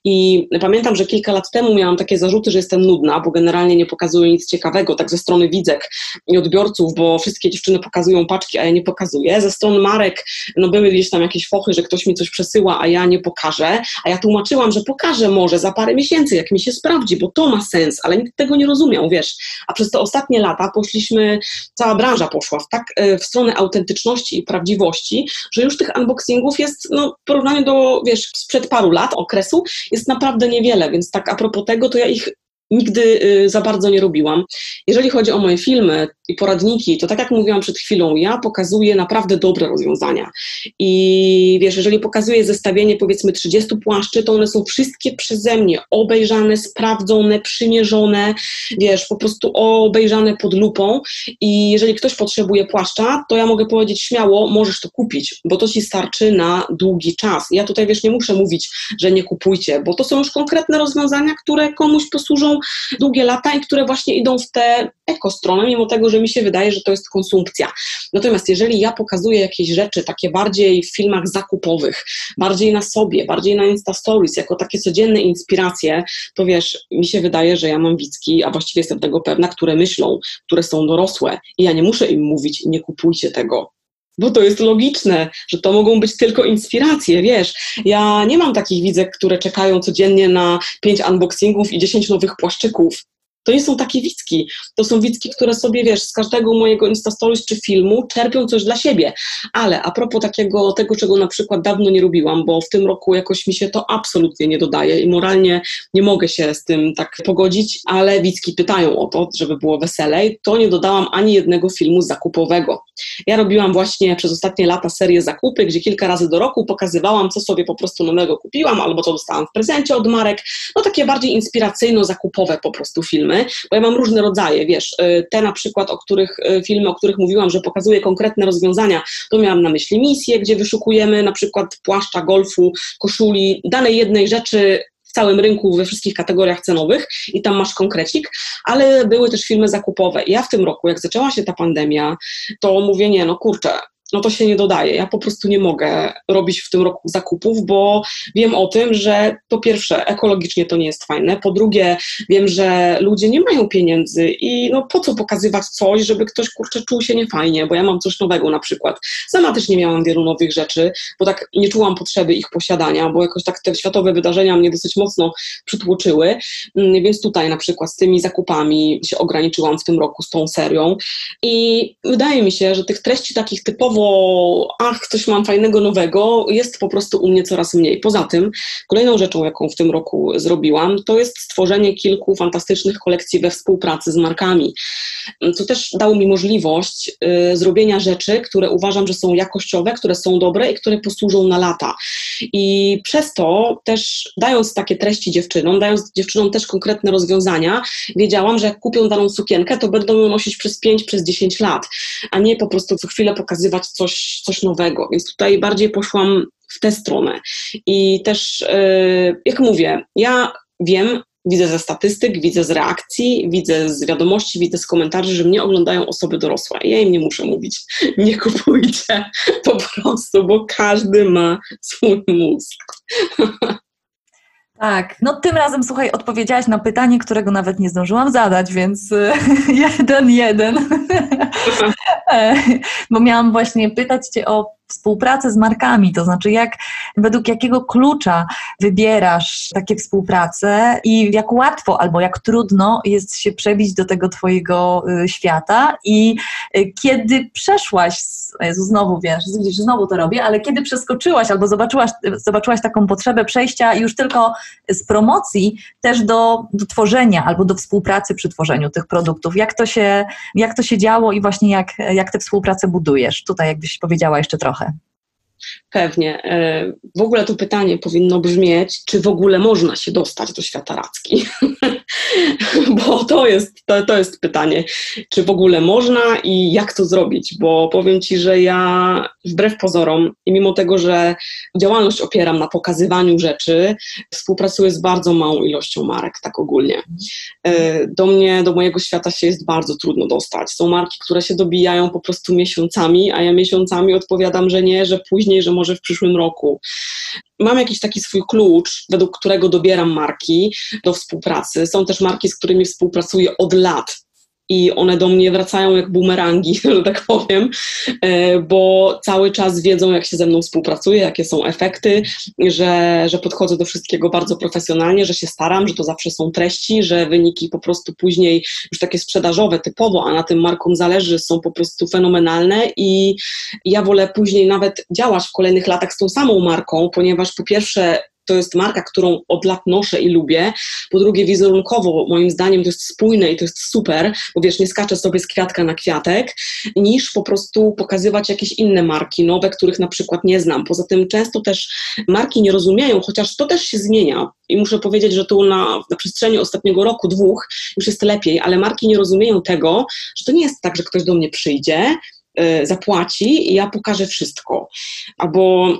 I pamiętam, że kilka lat temu miałam takie zarzuty, że jestem nudna, bo generalnie nie pokazuję nic ciekawego, tak ze strony widzek i odbiorców, bo wszystkie dziewczyny pokazują paczki, a ja nie pokazuję. Ze strony marek, no były gdzieś tam jakieś fochy, że ktoś mi coś przesyła, a ja nie pokażę, a ja tłumaczyłam, że pokażę może za parę miesięcy, jak mi się sprawdzi, bo to ma sens, ale nikt tego nie rozumiał, wiesz. A przez te ostatnie lata poszliśmy, cała branża poszła w tak e, w stronę autentyczności i prawdziwości, że już tych unboxingów jest, no w porównaniu do, wiesz, sprzed paru lat okresu, jest naprawdę niewiele, więc tak a propos tego, to ja ich nigdy y, za bardzo nie robiłam. Jeżeli chodzi o moje filmy i poradniki, to tak jak mówiłam przed chwilą, ja pokazuję naprawdę dobre rozwiązania. I wiesz, jeżeli pokazuję zestawienie powiedzmy 30 płaszczy, to one są wszystkie przeze mnie obejrzane, sprawdzone, przymierzone, wiesz, po prostu obejrzane pod lupą. I jeżeli ktoś potrzebuje płaszcza, to ja mogę powiedzieć śmiało, możesz to kupić, bo to ci starczy na długi czas. Ja tutaj, wiesz, nie muszę mówić, że nie kupujcie, bo to są już konkretne rozwiązania, które komuś posłużą długie lata i które właśnie idą w tę ekostronę, mimo tego, że mi się wydaje, że to jest konsumpcja. Natomiast jeżeli ja pokazuję jakieś rzeczy takie bardziej w filmach zakupowych, bardziej na sobie, bardziej na Insta Stories, jako takie codzienne inspiracje, to wiesz, mi się wydaje, że ja mam widzki, a właściwie jestem tego pewna, które myślą, które są dorosłe i ja nie muszę im mówić, nie kupujcie tego, bo to jest logiczne, że to mogą być tylko inspiracje, wiesz. Ja nie mam takich widzek, które czekają codziennie na pięć unboxingów i dziesięć nowych płaszczyków. To nie są takie wicki. To są wicki, które sobie, wiesz, z każdego mojego Instastories czy filmu czerpią coś dla siebie. Ale a propos takiego, tego, czego na przykład dawno nie robiłam, bo w tym roku jakoś mi się to absolutnie nie dodaje i moralnie nie mogę się z tym tak pogodzić, ale wicki pytają o to, żeby było weselej, to nie dodałam ani jednego filmu zakupowego. Ja robiłam właśnie przez ostatnie lata serię zakupy, gdzie kilka razy do roku pokazywałam, co sobie po prostu nowego kupiłam, albo co dostałam w prezencie od marek. No takie bardziej inspiracyjno-zakupowe po prostu filmy bo ja mam różne rodzaje, wiesz, y, te na przykład, o których, y, filmy, o których mówiłam, że pokazuję konkretne rozwiązania, to miałam na myśli misje, gdzie wyszukujemy na przykład płaszcza, golfu, koszuli, danej jednej rzeczy w całym rynku, we wszystkich kategoriach cenowych i tam masz konkrecik, ale były też filmy zakupowe. Ja w tym roku, jak zaczęła się ta pandemia, to mówię, nie, no kurczę, no to się nie dodaje. Ja po prostu nie mogę robić w tym roku zakupów, bo wiem o tym, że po pierwsze ekologicznie to nie jest fajne, po drugie wiem, że ludzie nie mają pieniędzy i no po co pokazywać coś, żeby ktoś kurczę czuł się niefajnie, bo ja mam coś nowego na przykład. Sama też nie miałam wielu nowych rzeczy, bo tak nie czułam potrzeby ich posiadania, bo jakoś tak te światowe wydarzenia mnie dosyć mocno przytłoczyły, mm, więc tutaj na przykład z tymi zakupami się ograniczyłam w tym roku z tą serią i wydaje mi się, że tych treści takich typowo słowo, ach, coś mam fajnego, nowego, jest po prostu u mnie coraz mniej. Poza tym, kolejną rzeczą, jaką w tym roku zrobiłam, to jest stworzenie kilku fantastycznych kolekcji we współpracy z markami, co też dało mi możliwość y, zrobienia rzeczy, które uważam, że są jakościowe, które są dobre i które posłużą na lata. I przez to też dając takie treści dziewczynom, dając dziewczynom też konkretne rozwiązania, wiedziałam, że jak kupią daną sukienkę, to będą ją nosić przez 5, przez 10 lat, a nie po prostu co chwilę pokazywać coś, coś nowego. Więc tutaj bardziej poszłam w tę stronę. I też, e, jak mówię, ja wiem, widzę ze statystyk, widzę z reakcji, widzę z wiadomości, widzę z komentarzy, że mnie oglądają osoby dorosłe. Ja im nie muszę mówić, [LAUGHS] nie kupujcie po prostu, bo każdy ma swój mózg. [LAUGHS]
Tak, no tym razem słuchaj, odpowiedziałaś na pytanie, którego nawet nie zdążyłam zadać, więc [LAUGHS] jeden, jeden. E, bo miałam właśnie pytać Cię o współpracę z markami, to znaczy jak, według jakiego klucza wybierasz takie współprace i jak łatwo albo jak trudno jest się przebić do tego twojego y, świata i y, kiedy przeszłaś, Jezu, znowu wiesz, widzisz, znowu to robię, ale kiedy przeskoczyłaś albo zobaczyłaś, zobaczyłaś taką potrzebę przejścia już tylko z promocji też do, do tworzenia albo do współpracy przy tworzeniu tych produktów, jak to się, jak to się działo i właśnie jak, jak tę współpracę budujesz? Tutaj jakbyś powiedziała jeszcze trochę.
Pewnie. E, w ogóle to pytanie powinno brzmieć, czy w ogóle można się dostać do świata radzki? [LAUGHS] [LAUGHS] Bo to jest, to, to jest pytanie, czy w ogóle można i jak to zrobić? Bo powiem Ci, że ja wbrew pozorom i mimo tego, że działalność opieram na pokazywaniu rzeczy, współpracuję z bardzo małą ilością marek, tak ogólnie. E, do mnie, do mojego świata się jest bardzo trudno dostać. Są marki, które się dobijają po prostu miesiącami, a ja miesiącami odpowiadam, że nie, że później później, że może w przyszłym roku. Mam jakiś taki swój klucz, według którego dobieram marki do współpracy. Są też marki, z którymi współpracuję od lat i one do mnie wracają jak bumerangi, [LAUGHS] że tak powiem, e, bo cały czas wiedzą, jak się ze mną współpracuje, jakie są efekty, że, że podchodzę do wszystkiego bardzo profesjonalnie, że się staram, że to zawsze są treści, że wyniki po prostu później już takie sprzedażowe typowo, a na tym markom zależy, są po prostu fenomenalne. I ja wolę później nawet działać w kolejnych latach z tą samą marką, ponieważ po pierwsze to jest marka, którą od lat noszę i lubię. Po drugie, wizerunkowo moim zdaniem to jest spójne i to jest super, bo wiesz, nie skaczę sobie z kwiatka na kwiatek, niż po prostu pokazywać jakieś inne marki, nowe, których na przykład nie znam. Poza tym często też marki nie rozumieją, chociaż to też się zmienia. I muszę powiedzieć, że tu na, na przestrzeni ostatniego roku, dwóch już jest lepiej, ale marki nie rozumieją tego, że to nie jest tak, że ktoś do mnie przyjdzie, y, zapłaci i ja pokażę wszystko. Albo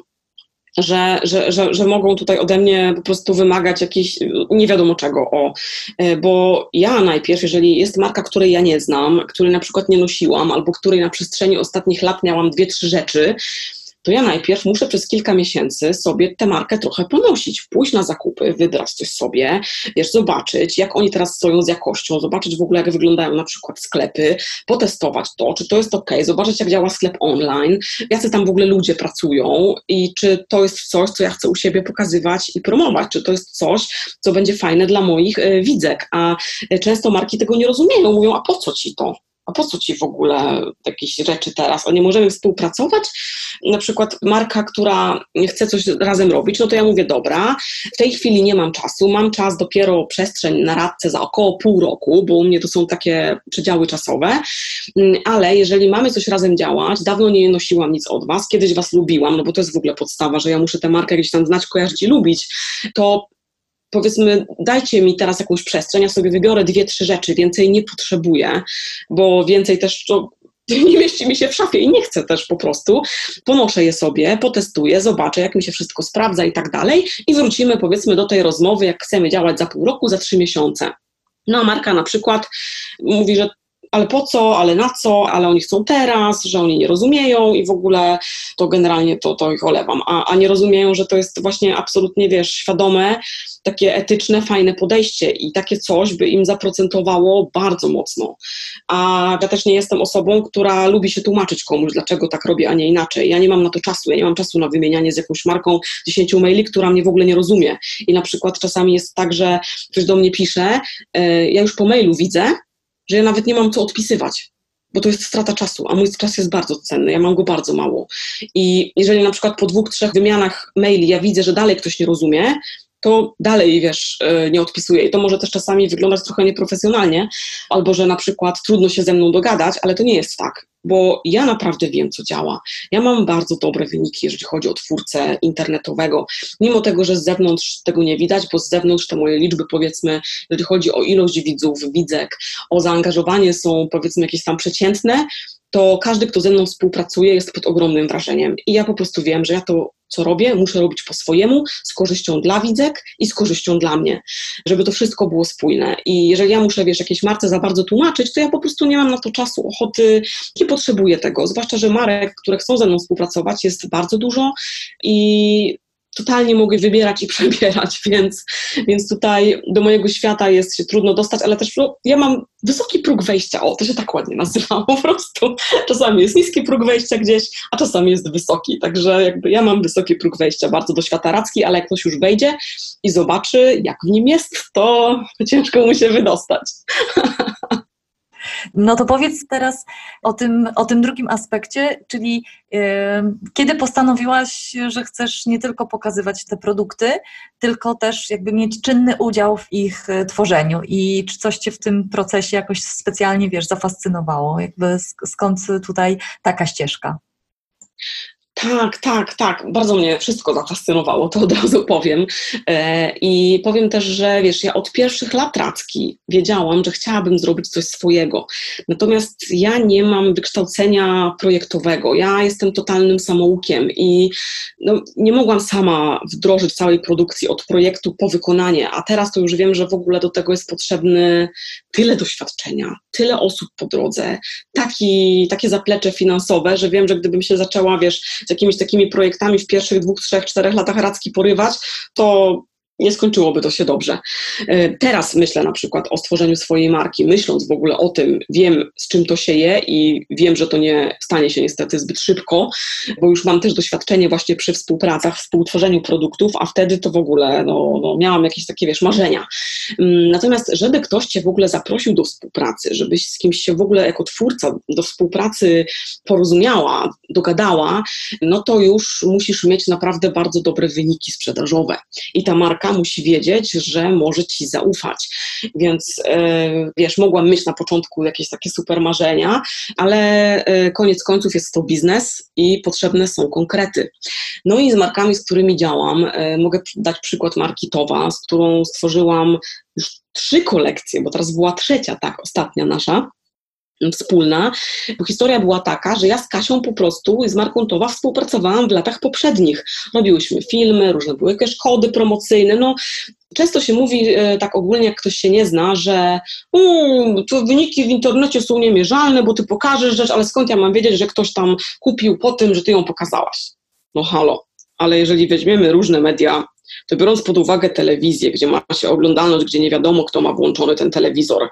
że, że, że, że mogą tutaj ode mnie po prostu wymagać jakiś nie wiadomo czego, o, e, bo ja najpierw, jeżeli jest marka, której ja nie znam, której na przykład nie nosiłam, albo której na przestrzeni ostatnich lat miałam dwie, trzy rzeczy, to ja najpierw muszę przez kilka miesięcy sobie tę markę trochę ponosić, pójść na zakupy, wybrać coś sobie, wiesz, zobaczyć, jak oni teraz stoją z jakością, zobaczyć w ogóle, jak wyglądają na przykład sklepy, potestować to, czy to jest ok, zobaczyć, jak działa sklep online, jacy tam w ogóle ludzie pracują i czy to jest coś, co ja chcę u siebie pokazywać i promować, czy to jest coś, co będzie fajne dla moich y, widzek, a y, często marki tego nie rozumieją, mówią, a po co ci to? A po co ci w ogóle jakieś rzeczy teraz? O nie możemy współpracować? Na przykład marka, która chce coś razem robić, no to ja mówię, dobra, w tej chwili nie mam czasu, mam czas dopiero przestrzeń na radce za około pół roku, bo u mnie to są takie przedziały czasowe, mm, ale jeżeli mamy coś razem działać, dawno nie nosiłam nic od was, kiedyś was lubiłam, no bo to jest w ogóle podstawa, że ja muszę tę markę gdzieś tam znać, kojarzyć i lubić, to powiedzmy, dajcie mi teraz jakąś przestrzeń, ja sobie wybiorę dwie, trzy rzeczy, więcej nie potrzebuję, bo więcej też to [LAUGHS] nie mieści mi się w szafie i nie chcę też po prostu. Ponoszę je sobie, potestuję, zobaczę, jak mi się wszystko sprawdza i tak dalej i wrócimy powiedzmy do tej rozmowy, jak chcemy działać za pół roku, za trzy miesiące. No a Marka na przykład mówi, że ale po co, ale na co, ale oni chcą teraz, że oni nie rozumieją i w ogóle to generalnie to, to ich olewam, a, a nie rozumieją, że to jest właśnie absolutnie, wiesz, świadome, takie etyczne, fajne podejście i takie coś by im zaprocentowało bardzo mocno. A ja też nie jestem osobą, która lubi się tłumaczyć komuś, dlaczego tak robię, a nie inaczej. Ja nie mam na to czasu, ja nie mam czasu na wymienianie z jakąś marką 10 maili, która mnie w ogóle nie rozumie. I na przykład czasami jest tak, że ktoś do mnie pisze, yy, ja już po mailu widzę, że ja nawet nie mam co odpisywać, bo to jest strata czasu, a mój czas jest bardzo cenny, ja mam go bardzo mało. I jeżeli na przykład po dwóch, trzech wymianach maili ja widzę, że dalej ktoś nie rozumie, to dalej, wiesz, e, nie odpisuję. I to może też czasami wyglądać trochę nieprofesjonalnie, albo że na przykład trudno się ze mną dogadać, ale to nie jest tak, bo ja naprawdę wiem, co działa. Ja mam bardzo dobre wyniki, jeżeli chodzi o twórcę internetowego, mimo tego, że z zewnątrz tego nie widać, bo z zewnątrz te moje liczby, powiedzmy, jeżeli chodzi o ilość widzów, widzek, o zaangażowanie są, powiedzmy, jakieś tam przeciętne, to każdy, kto ze mną współpracuje, jest pod ogromnym wrażeniem. I ja po prostu wiem, że ja to, co robię, muszę robić po swojemu, z korzyścią dla widzek i z korzyścią dla mnie, żeby to wszystko było spójne. I jeżeli ja muszę, wiesz, jakieś marce za bardzo tłumaczyć, to ja po prostu nie mam na to czasu, ochoty, nie potrzebuję tego. Zwłaszcza, że marek, które chcą ze mną współpracować, jest bardzo dużo i totalnie mogę wybierać i przebierać, [LAUGHS] więc, więc tutaj do mojego świata jest się trudno dostać, ale też no, ja mam wysoki próg wejścia, o, to się tak ładnie nazywa po prostu. Czasami jest niski próg wejścia gdzieś, a czasami jest wysoki, także jakby ja mam wysoki próg wejścia bardzo do świata radzki, ale jak ktoś już wejdzie i zobaczy, jak w nim jest, to ciężko mu się wydostać. [LAUGHS]
No to powiedz teraz o tym, o tym drugim aspekcie, czyli yy, kiedy postanowiłaś, że chcesz nie tylko pokazywać te produkty, tylko też jakby mieć czynny udział w ich e, tworzeniu i czy coś Cię w tym procesie jakoś specjalnie, wiesz, zafascynowało? Jakby skąd tutaj taka ścieżka?
Tak, tak, tak. Bardzo mnie wszystko zafascynowało, to od razu powiem. E, I powiem też, że wiesz, ja od pierwszych lat radzki wiedziałam, że chciałabym zrobić coś swojego. Natomiast ja nie mam wykształcenia projektowego. Ja jestem totalnym samoukiem i no, nie mogłam sama wdrożyć całej produkcji od projektu po wykonanie, a teraz to już wiem, że w ogóle do tego jest potrzebne tyle doświadczenia, tyle osób po drodze, taki, takie zaplecze finansowe, że wiem, że gdybym się zaczęła, wiesz, z jakimiś takimi projektami w pierwszych dwóch, trzech, czterech latach radzki porywać, to nie skończyłoby to się dobrze. E, teraz myślę na przykład o stworzeniu swojej marki, myśląc w ogóle o tym, wiem z czym to się je i wiem, że to nie stanie się niestety zbyt szybko, bo już mam też doświadczenie właśnie przy współpracach, współtworzeniu produktów, a wtedy to w ogóle no, no miałam jakieś takie, wiesz, marzenia. Mm, natomiast, żeby ktoś Cię w ogóle zaprosił do współpracy, żebyś z kimś się w ogóle jako twórca do współpracy porozumiała, dogadała, no to już musisz mieć naprawdę bardzo dobre wyniki sprzedażowe. I ta marka musi wiedzieć, że może ci zaufać. Więc e, wiesz, mogłam mieć na początku jakieś takie super marzenia, ale e, koniec końców jest to biznes i potrzebne są konkrety. No i z markami, z którymi działam, e, mogę dać przykład marki Towa, z którą stworzyłam już trzy kolekcje, bo teraz była trzecia, tak, ostatnia nasza wspólna, bo historia była taka, że ja z Kasią po prostu z Marką Towa współpracowałam w latach poprzednich. Robiłyśmy filmy, różne były jakieś kody promocyjne, no Często się mówi e, tak ogólnie, jak ktoś się nie zna, że to wyniki w internecie są niemierzalne, bo ty pokażesz rzecz, ale skąd ja mam wiedzieć, że ktoś tam kupił po tym, że ty ją pokazałaś? No halo. Ale jeżeli weźmiemy różne media to biorąc pod uwagę telewizję, gdzie ma się oglądalność, gdzie nie wiadomo, kto ma włączony ten telewizor,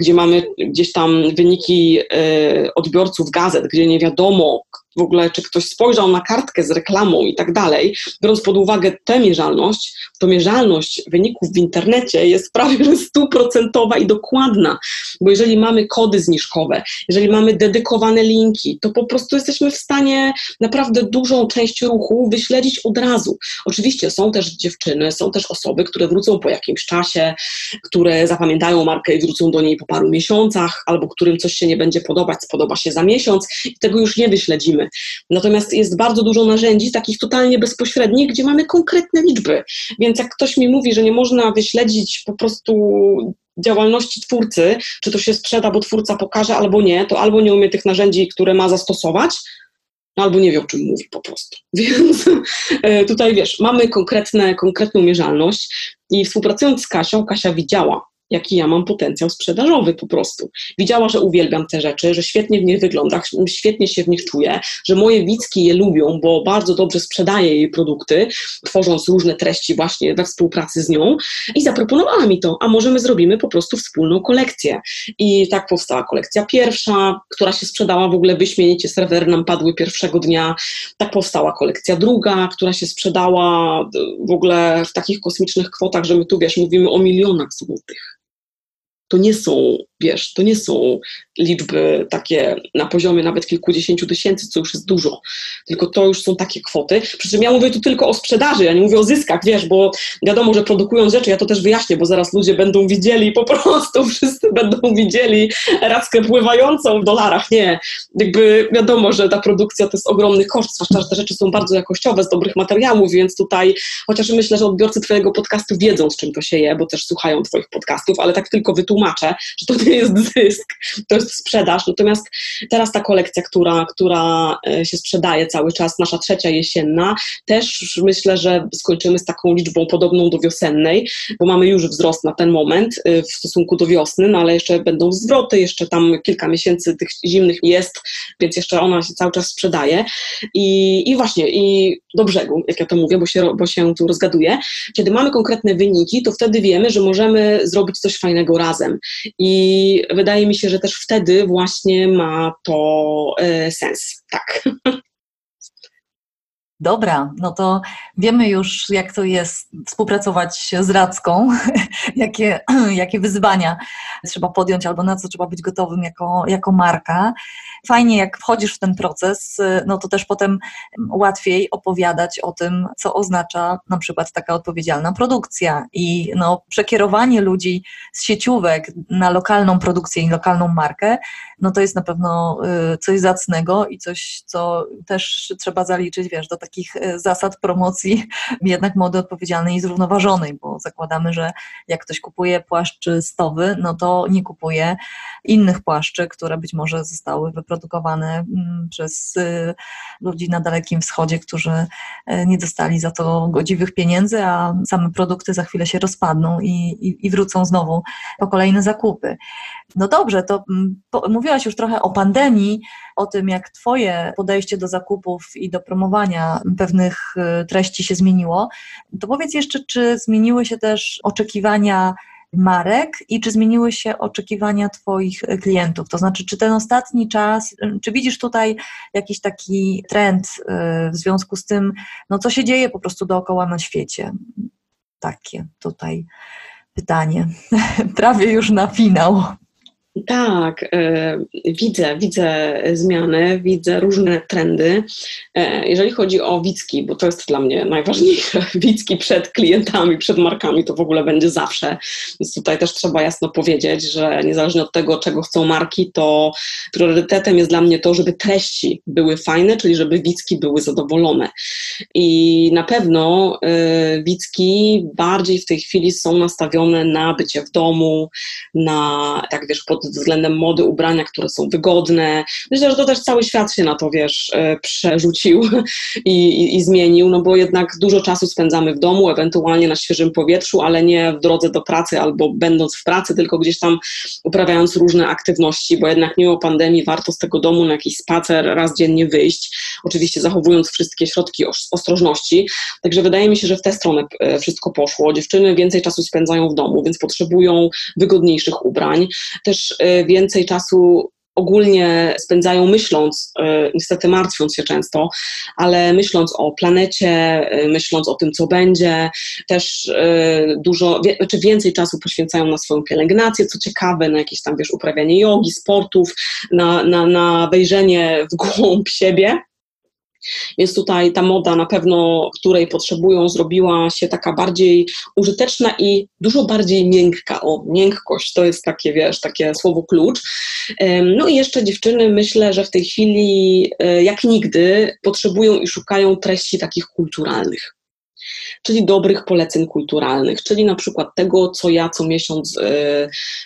gdzie mamy gdzieś tam wyniki e, odbiorców gazet, gdzie nie wiadomo, w ogóle, czy ktoś spojrzał na kartkę z reklamą i tak dalej, biorąc pod uwagę tę mierzalność, to mierzalność wyników w internecie jest prawie stuprocentowa i dokładna, bo jeżeli mamy kody zniżkowe, jeżeli mamy dedykowane linki, to po prostu jesteśmy w stanie naprawdę dużą część ruchu wyśledzić od razu. Oczywiście są też dziewczyny, są też osoby, które wrócą po jakimś czasie, które zapamiętają markę i wrócą do niej po paru miesiącach, albo którym coś się nie będzie podobać, spodoba się za miesiąc i tego już nie wyśledzimy. Natomiast jest bardzo dużo narzędzi, takich totalnie bezpośrednich, gdzie mamy konkretne liczby. Więc jak ktoś mi mówi, że nie można wyśledzić po prostu działalności twórcy, czy to się sprzeda, bo twórca pokaże, albo nie, to albo nie umie tych narzędzi, które ma zastosować, no albo nie wie, o czym mówi po prostu. [LAUGHS] Więc e, tutaj wiesz, mamy konkretne, konkretną mierzalność i współpracując z Kasią, Kasia widziała, jaki ja mam potencjał sprzedażowy po prostu. Widziała, że uwielbiam te rzeczy, że świetnie w nich wygląda, świetnie się w nich czuję, że moje widzki je lubią, bo bardzo dobrze sprzedaję jej produkty, tworząc różne treści właśnie we współpracy z nią i zaproponowała mi to, a może my zrobimy po prostu wspólną kolekcję. I tak powstała kolekcja pierwsza, która się sprzedała w ogóle wyśmienicie, serwery nam padły pierwszego dnia. Tak powstała kolekcja druga, która się sprzedała w ogóle w takich kosmicznych kwotach, że my tu, wiesz, mówimy o milionach złotych to nie są, wiesz, to nie są liczby takie na poziomie nawet kilkudziesięciu tysięcy, co już jest dużo, tylko to już są takie kwoty. Przy czym ja mówię tu tylko o sprzedaży, ja nie mówię o zyskach, wiesz, bo wiadomo, że produkują rzeczy, ja to też wyjaśnię, bo zaraz ludzie będą widzieli, po prostu wszyscy będą widzieli rackę pływającą w dolarach. Nie, jakby wiadomo, że ta produkcja to jest ogromny koszt, zwłaszcza, że te rzeczy są bardzo jakościowe, z dobrych materiałów, więc tutaj, chociaż myślę, że odbiorcy Twojego podcastu wiedzą, z czym to się je, bo też słuchają Twoich podcastów, ale tak tylko wytłumaczę, że to nie [LAUGHS] jest zysk, to jest sprzedaż. Natomiast teraz ta kolekcja, która, która e, się sprzedaje cały czas, nasza trzecia jesienna, też myślę, że skończymy z taką liczbą podobną do wiosennej, bo mamy już wzrost na ten moment e, w stosunku do wiosny, no ale jeszcze będą zwroty, jeszcze tam kilka miesięcy tych zimnych jest, więc jeszcze ona się cały czas sprzedaje. I, i właśnie, i do brzegu, jak ja to mówię, bo się, bo się tu rozgaduję, kiedy mamy konkretne wyniki, to wtedy wiemy, że możemy zrobić coś fajnego razem. I wydaje mi się, że też wtedy właśnie ma to e, sens. Tak. [LAUGHS]
Dobra, no to wiemy już, jak to jest współpracować z Radzką, [LAUGHS] jakie, [CLEARS THROAT] jakie wyzwania trzeba podjąć albo na co trzeba być gotowym jako, jako marka. Fajnie, jak wchodzisz w ten proces, no to też potem łatwiej opowiadać o tym, co oznacza na przykład taka odpowiedzialna produkcja i no, przekierowanie ludzi z sieciówek na lokalną produkcję i lokalną markę, no to jest na pewno y, coś zacnego i coś, co też trzeba zaliczyć, wiesz, do takich y, zasad promocji [LAUGHS] jednak mody odpowiedzialnej i zrównoważonej, bo zakładamy, że jak ktoś kupuje płaszcz stowy, no to nie kupuje innych płaszczy, które być może zostały wyprodukowane mm, przez y, ludzi na Dalekim Wschodzie, którzy nie dostali za to godziwych pieniędzy, a same produkty za chwilę się rozpadną i, i, i wrócą znowu po kolejne zakupy. No dobrze, to mm, mówiłaś już trochę o pandemii, o tym, jak Twoje podejście do zakupów i do promowania pewnych y, treści się zmieniło. To powiedz jeszcze, czy zmieniły się też oczekiwania marek i czy zmieniły się oczekiwania Twoich klientów? To znaczy, czy ten ostatni czas, y, czy widzisz tutaj jakiś taki trend y, w związku z tym, no co się dzieje po prostu dookoła na świecie? Takie tutaj pytanie. [LAUGHS] Prawie już na finał.
Tak, e, widzę, widzę zmiany, widzę różne trendy. E, jeżeli chodzi o Wicki, bo to jest dla mnie najważniejsze, [LAUGHS] Wicki przed klientami, przed markami, to w ogóle będzie zawsze. Więc tutaj też trzeba jasno powiedzieć, że niezależnie od tego, czego chcą marki, to priorytetem jest dla mnie to, żeby treści były fajne, czyli żeby Wicki były zadowolone. I na pewno e, Wicki bardziej w tej chwili są nastawione na bycie w domu, na, tak wiesz, pod względem mody ubrania, które są wygodne. Myślę, że to też cały świat się na to, wiesz, e, przerzucił [LAUGHS] i, i, i zmienił, no bo jednak dużo czasu spędzamy w domu, ewentualnie na świeżym powietrzu, ale nie w drodze do pracy albo będąc w pracy, tylko gdzieś tam uprawiając różne aktywności, bo jednak mimo pandemii warto z tego domu na jakiś spacer raz dziennie wyjść, oczywiście zachowując wszystkie środki ostrożności. Także wydaje mi się, że w tę stronę e, wszystko poszło. Dziewczyny więcej czasu spędzają w domu, więc potrzebują wygodniejszych ubrań. Też Y, więcej czasu ogólnie spędzają myśląc, y, niestety martwiąc się często, ale myśląc o planecie, y, myśląc o tym, co będzie, też dużo, czy znaczy więcej czasu poświęcają na swoją pielęgnację, co ciekawe, na jakieś tam, wiesz, uprawianie jogi, sportów, na, na, na wejrzenie w głąb siebie. Więc tutaj ta moda na pewno, której potrzebują, zrobiła się taka bardziej użyteczna i dużo bardziej miękka. O, miękkość to jest takie, wiesz, takie słowo klucz. No i jeszcze dziewczyny myślę, że w tej chwili e, jak nigdy potrzebują i szukają treści takich kulturalnych czyli dobrych poleceń kulturalnych, czyli na przykład tego, co ja co miesiąc y,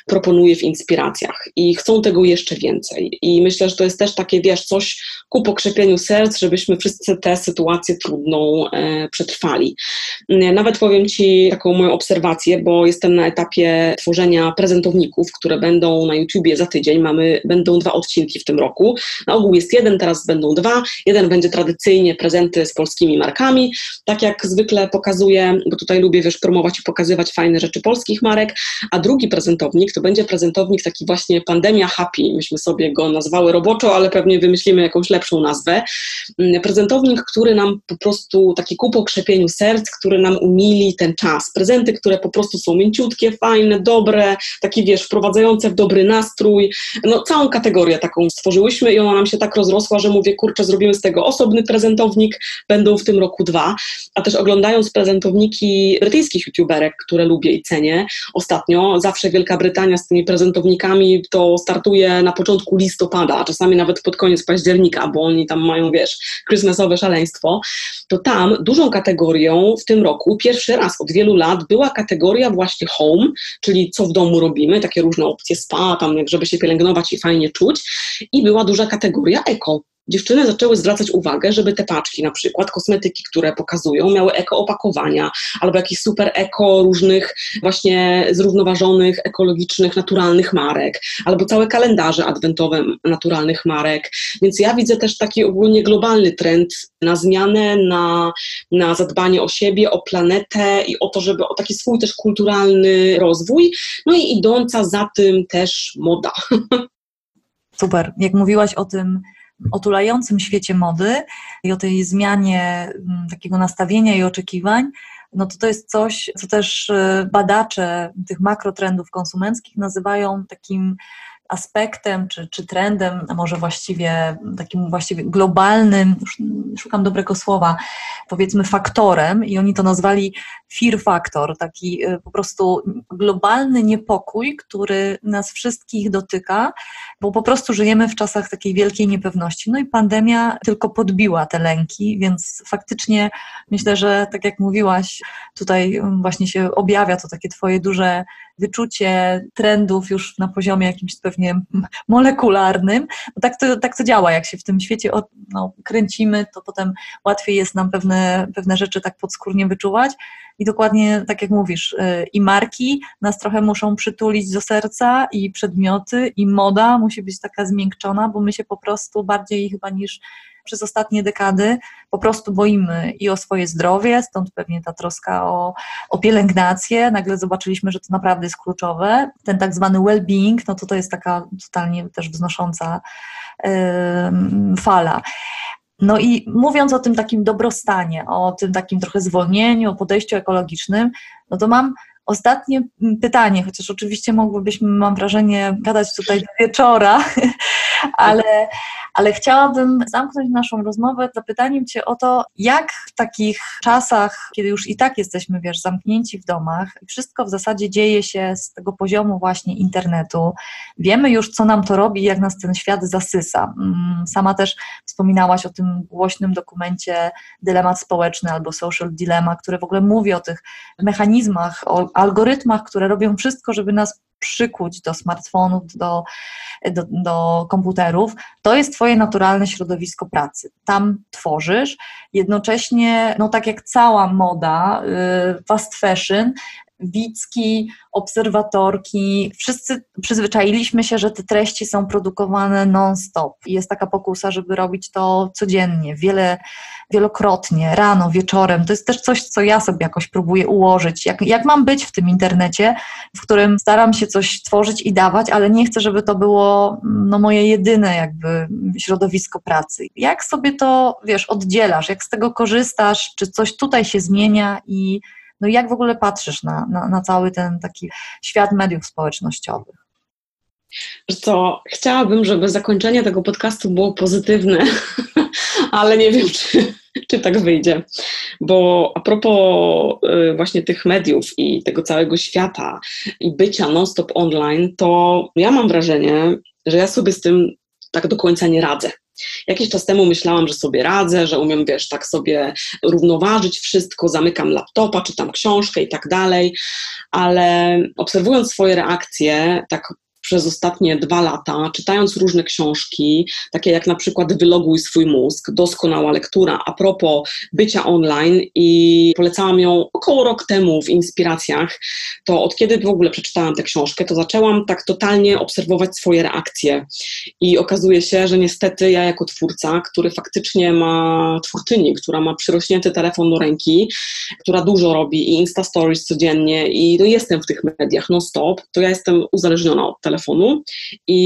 proponuję w inspiracjach i chcą tego jeszcze więcej. I myślę, że to jest też takie, wiesz, coś ku pokrzepieniu serc, żebyśmy wszyscy tę sytuację trudną y, przetrwali. Nawet powiem Ci taką moją obserwację, bo jestem na etapie tworzenia prezentowników, które będą na YouTubie za tydzień. Mamy, będą dwa odcinki w tym roku. Na ogół jest jeden, teraz będą dwa. Jeden będzie tradycyjnie prezenty z polskimi markami, tak jak zwykle pokazuję pokazuję, bo tutaj lubię wiesz, promować i pokazywać fajne rzeczy polskich marek, a drugi prezentownik to będzie prezentownik taki właśnie Pandemia Happy, myśmy sobie go nazwały roboczo, ale pewnie wymyślimy jakąś lepszą nazwę. Mm, prezentownik, który nam po prostu, taki ku pokrzepieniu serc, który nam umili ten czas. Prezenty, które po prostu są mięciutkie, fajne, dobre, takie wiesz, wprowadzające w dobry nastrój. No całą kategorię taką stworzyłyśmy i ona nam się tak rozrosła, że mówię, kurczę, zrobimy z tego osobny prezentownik, będą w tym roku dwa, a też oglądam oglądając prezentowniki brytyjskich youtuberek, które lubię i cenię, ostatnio zawsze Wielka Brytania z tymi prezentownikami to startuje na początku listopada, a czasami nawet pod koniec października, bo oni tam mają, wiesz, Christmasowe szaleństwo, to tam dużą kategorią w tym roku, pierwszy raz od wielu lat, była kategoria właśnie home, czyli co w domu robimy, takie różne opcje spa, tam żeby się pielęgnować i fajnie czuć. I była duża kategoria eko, dziewczyny zaczęły zwracać uwagę, żeby te paczki, na przykład kosmetyki, które pokazują, miały eko opakowania, albo jakiś super eko różnych właśnie zrównoważonych, ekologicznych, naturalnych marek, albo całe kalendarze adwentowe naturalnych marek. Więc ja widzę też taki ogólnie globalny trend na zmianę, na, na zadbanie o siebie, o planetę i o to, żeby o taki swój też kulturalny rozwój, no i idąca za tym też moda. [LAUGHS]
Super. Jak mówiłaś o tym, otulającym świecie mody i o tej zmianie mm, takiego nastawienia i oczekiwań, no to to jest coś, co też y, badacze tych makrotrendów konsumenckich nazywają takim aspektem czy, czy trendem, a może właściwie takim właściwie globalnym, szukam dobrego słowa, powiedzmy faktorem i oni to nazwali fear factor, taki y, po prostu globalny niepokój, który nas wszystkich dotyka, bo po prostu żyjemy w czasach takiej wielkiej niepewności. No i pandemia tylko podbiła te lęki, więc faktycznie myślę, że tak jak mówiłaś, tutaj właśnie się objawia to takie twoje duże wyczucie trendów już na poziomie jakimś pewnie [LAUGHS] molekularnym. No tak, to, tak to działa, jak się w tym świecie no, kręcimy, to potem łatwiej jest nam pewne, pewne rzeczy tak podskórnie wyczuwać. I dokładnie tak jak mówisz, y, i marki nas trochę muszą przytulić do serca, i przedmioty, i moda musi być taka zmiękczona, bo my się po prostu bardziej chyba niż przez ostatnie dekady po prostu boimy i o swoje zdrowie, stąd pewnie ta troska o, o pielęgnację. Nagle zobaczyliśmy, że to naprawdę jest kluczowe. Ten tak zwany well-being, no to to jest taka totalnie też wznosząca yy, fala. No i mówiąc o tym takim dobrostanie, o tym takim trochę zwolnieniu, o podejściu ekologicznym, no to mam ostatnie pytanie, chociaż oczywiście mogłybyśmy, mam wrażenie, gadać tutaj do wieczora, [LAUGHS] ale ale chciałabym zamknąć naszą rozmowę zapytaniem Cię o to, jak w takich czasach, kiedy już i tak jesteśmy, wiesz, zamknięci w domach, wszystko w zasadzie dzieje się z tego poziomu właśnie internetu. Wiemy już, co nam to robi, jak nas ten świat zasysa. Mm, sama też wspominałaś o tym głośnym dokumencie Dylemat Społeczny albo Social Dilemma, które w ogóle mówi o tych mechanizmach, o algorytmach, które robią wszystko, żeby nas przykuć do smartfonów, do, do, do, komputerów, to jest Twoje naturalne środowisko pracy. Tam tworzysz, jednocześnie, no tak jak cała moda, y, fast fashion, Wicki, obserwatorki, wszyscy przyzwyczailiśmy się, że te treści są produkowane non-stop. Jest taka pokusa, żeby robić to codziennie, wiele, wielokrotnie, rano, wieczorem. To jest też coś, co ja sobie jakoś próbuję ułożyć. Jak, jak mam być w tym internecie, w którym staram się coś tworzyć i dawać, ale nie chcę, żeby to było no, moje jedyne jakby środowisko pracy. Jak sobie to, wiesz, oddzielasz, jak z tego korzystasz, czy coś tutaj się zmienia i no jak w ogóle patrzysz na, na, na cały ten taki świat mediów społecznościowych?
Co, chciałabym, żeby zakończenie tego podcastu było pozytywne, [LAUGHS] ale nie wiem, czy, czy tak wyjdzie. Bo a propos y, właśnie tych mediów i tego całego świata i bycia non-stop online, to ja mam wrażenie, że ja sobie z tym tak do końca nie radzę. Jakiś czas temu myślałam, że sobie radzę, że umiem, wiesz, tak sobie równoważyć wszystko, zamykam laptopa, czytam książkę i tak dalej, ale obserwując swoje reakcje, tak przez ostatnie dwa lata, czytając różne książki, takie jak na przykład Wyloguj swój mózg, doskonała lektura a propos bycia online i polecałam ją około rok temu w Inspiracjach, to od kiedy w ogóle przeczytałam tę książkę, to zaczęłam tak totalnie obserwować swoje reakcje. I okazuje się, że niestety ja jako twórca, który faktycznie ma twórczyni, która ma przyrośnięty telefon do ręki, która dużo robi i Insta Stories codziennie i no jestem w tych mediach non stop, to ja jestem uzależniona od telefonu telefonu i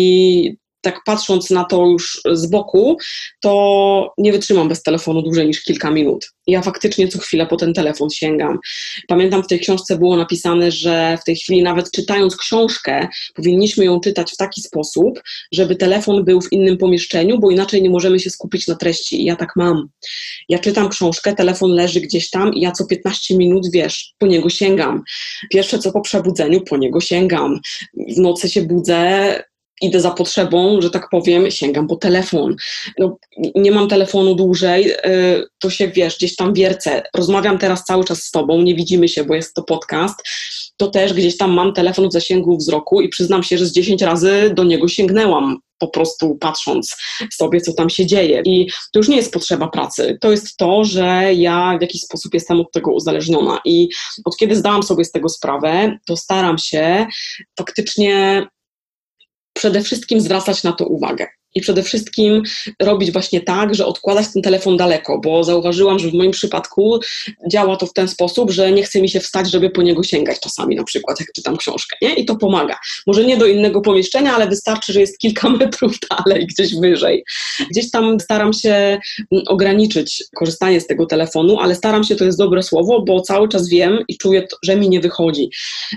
tak patrząc na to już z boku, to nie wytrzymam bez telefonu dłużej niż kilka minut. Ja faktycznie co chwilę po ten telefon sięgam. Pamiętam w tej książce było napisane, że w tej chwili nawet czytając książkę, powinniśmy ją czytać w taki sposób, żeby telefon był w innym pomieszczeniu, bo inaczej nie możemy się skupić na treści. I ja tak mam. Ja czytam książkę, telefon leży gdzieś tam i ja co 15 minut, wiesz, po niego sięgam. Pierwsze co po przebudzeniu, po niego sięgam. W nocy się budzę, idę za potrzebą, że tak powiem, sięgam po telefon. No, nie mam telefonu dłużej, y, to się wiesz, gdzieś tam wiercę. Rozmawiam teraz cały czas z tobą, nie widzimy się, bo jest to podcast. To też gdzieś tam mam telefon w zasięgu wzroku i przyznam się, że z 10 razy do niego sięgnęłam po prostu patrząc sobie, co tam się dzieje. I to już nie jest potrzeba pracy. To jest to, że ja w jakiś sposób jestem od tego uzależniona. I od kiedy zdałam sobie z tego sprawę, to staram się faktycznie przede wszystkim zwracać na to uwagę. I przede wszystkim robić właśnie tak, że odkładać ten telefon daleko, bo zauważyłam, że w moim przypadku działa to w ten sposób, że nie chce mi się wstać, żeby po niego sięgać czasami, na przykład jak czytam książkę, nie? I to pomaga. Może nie do innego pomieszczenia, ale wystarczy, że jest kilka [LAUGHS] metrów dalej, gdzieś wyżej. Gdzieś tam staram się mm, ograniczyć korzystanie z tego telefonu, ale staram się, to jest dobre słowo, bo cały czas wiem i czuję, że mi nie wychodzi.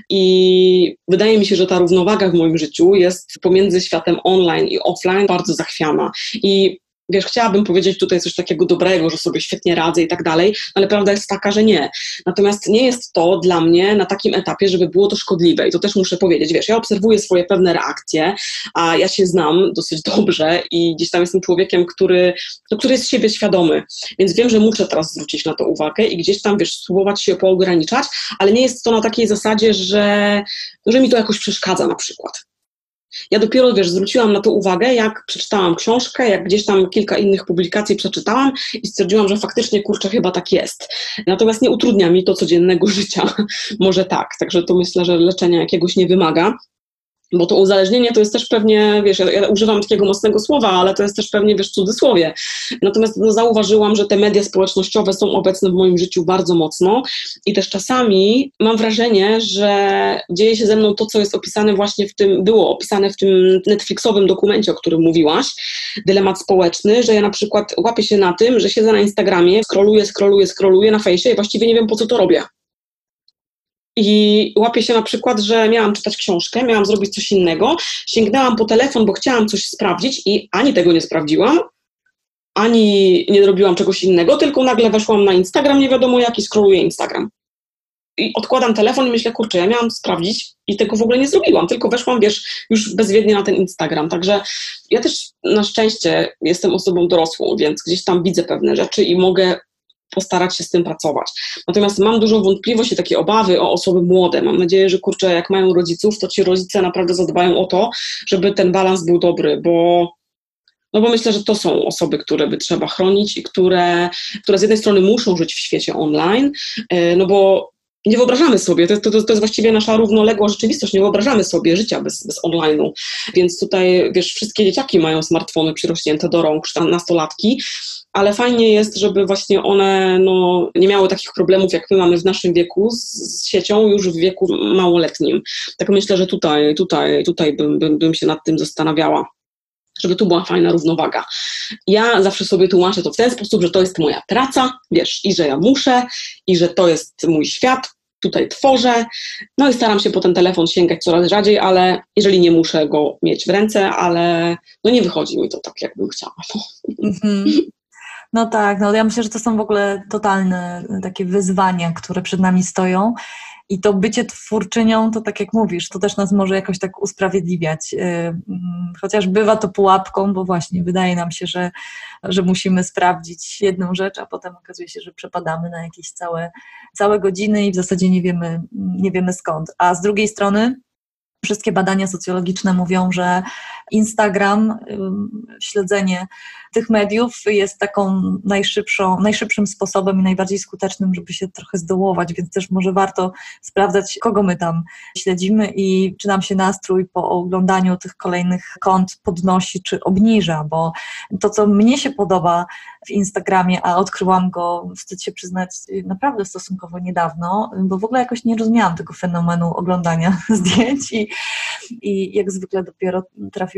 I wydaje mi się, że ta równowaga w moim życiu jest pomiędzy światem online i offline bardzo bardzo zachwiana. I wiesz, chciałabym powiedzieć tutaj coś takiego dobrego, że sobie świetnie radzę i tak dalej, ale prawda jest taka, że nie. Natomiast nie jest to dla mnie na takim etapie, żeby było to szkodliwe i to też muszę powiedzieć, wiesz, ja obserwuję swoje pewne reakcje, a ja się znam dosyć dobrze i gdzieś tam jestem człowiekiem, który, no, który jest siebie świadomy, więc wiem, że muszę teraz zwrócić na to uwagę i gdzieś tam, wiesz, spróbować się poograniczać, ale nie jest to na takiej zasadzie, że, że mi to jakoś przeszkadza na przykład. Ja dopiero, wiesz, zwróciłam na to uwagę, jak przeczytałam książkę, jak gdzieś tam kilka innych publikacji przeczytałam i stwierdziłam, że faktycznie, kurczę, chyba tak jest. Natomiast nie utrudnia mi to codziennego [LAUGHS] życia. Może tak, także to myślę, że leczenia jakiegoś nie wymaga. Bo to uzależnienie to jest też pewnie, wiesz, ja, ja, używam takiego mocnego słowa, ale to jest też pewnie, wiesz, cudzysłowie. Natomiast no, zauważyłam, że te media społecznościowe są obecne w moim życiu bardzo mocno i też czasami mam wrażenie, że dzieje się ze mną to, co jest opisane właśnie w tym, było opisane w tym Netflixowym dokumencie, o którym mówiłaś, dylemat społeczny, że ja na przykład łapię się na tym, że siedzę na Instagramie, scrolluję, scrolluję, scrolluję na fejsie i właściwie nie wiem, po co to robię. I łapię się na przykład, że miałam czytać książkę, miałam zrobić coś innego, sięgnęłam po telefon, bo chciałam coś sprawdzić i ani tego nie sprawdziłam, ani nie robiłam czegoś innego, tylko nagle weszłam na Instagram, nie wiadomo jaki, scrolluję Instagram. I odkładam telefon i myślę, kurczę, ja miałam sprawdzić i tego w ogóle nie zrobiłam, tylko weszłam, wiesz, już bezwiednie na ten Instagram. Także ja też na szczęście jestem osobą dorosłą, więc gdzieś tam widzę pewne rzeczy i mogę postarać się z tym pracować. Natomiast mam dużą wątpliwość i takie obawy o osoby młode. Mam nadzieję, że kurczę, jak mają rodziców, to ci rodzice naprawdę zadbają o to, żeby ten balans był dobry, bo no bo myślę, że to są osoby, które by trzeba chronić i które, które z jednej strony muszą żyć w świecie online, e, no bo nie wyobrażamy sobie, to, to, to jest właściwie nasza równoległa rzeczywistość, nie wyobrażamy sobie życia bez, bez online'u. Więc tutaj, wiesz, wszystkie dzieciaki mają smartfony przyrośnięte do rąk, czy tam nastolatki, ale fajnie jest, żeby właśnie one no, nie miały takich problemów, jak my mamy w naszym wieku z, z siecią już w wieku małoletnim. Tak myślę, że tutaj, tutaj, tutaj bym, bym, bym się nad tym zastanawiała żeby tu była fajna równowaga. Ja zawsze sobie tłumaczę to w ten sposób, że to jest moja praca, wiesz, i że ja muszę, i że to jest mój świat, tutaj tworzę, no i staram się po ten telefon sięgać coraz rzadziej, ale jeżeli nie muszę go mieć w ręce, ale no nie wychodzi mi to tak, jakbym chciała. Mm-hmm.
No tak, no ja myślę, że to są w ogóle totalne takie wyzwania, które przed nami stoją. I to bycie twórczynią, to tak jak mówisz, to też nas może jakoś tak usprawiedliwiać. Y, mm, chociaż bywa to pułapką, bo właśnie wydaje nam się, że, że musimy sprawdzić jedną rzecz, a potem okazuje się, że przepadamy na jakieś całe, całe godziny i w zasadzie nie wiemy, nie wiemy skąd. A z drugiej strony, wszystkie badania socjologiczne mówią, że Instagram, śledzenie tych mediów jest taką najszybszą, najszybszym sposobem i najbardziej skutecznym, żeby się trochę zdołować, więc też może warto sprawdzać, kogo my tam śledzimy i czy nam się nastrój po oglądaniu tych kolejnych kont podnosi czy obniża, bo to, co mnie się podoba w Instagramie, a odkryłam go, wstyd się przyznać, naprawdę stosunkowo niedawno, bo w ogóle jakoś nie rozumiałam tego fenomenu oglądania [LAUGHS] zdjęć i i jak zwykle dopiero trafiłam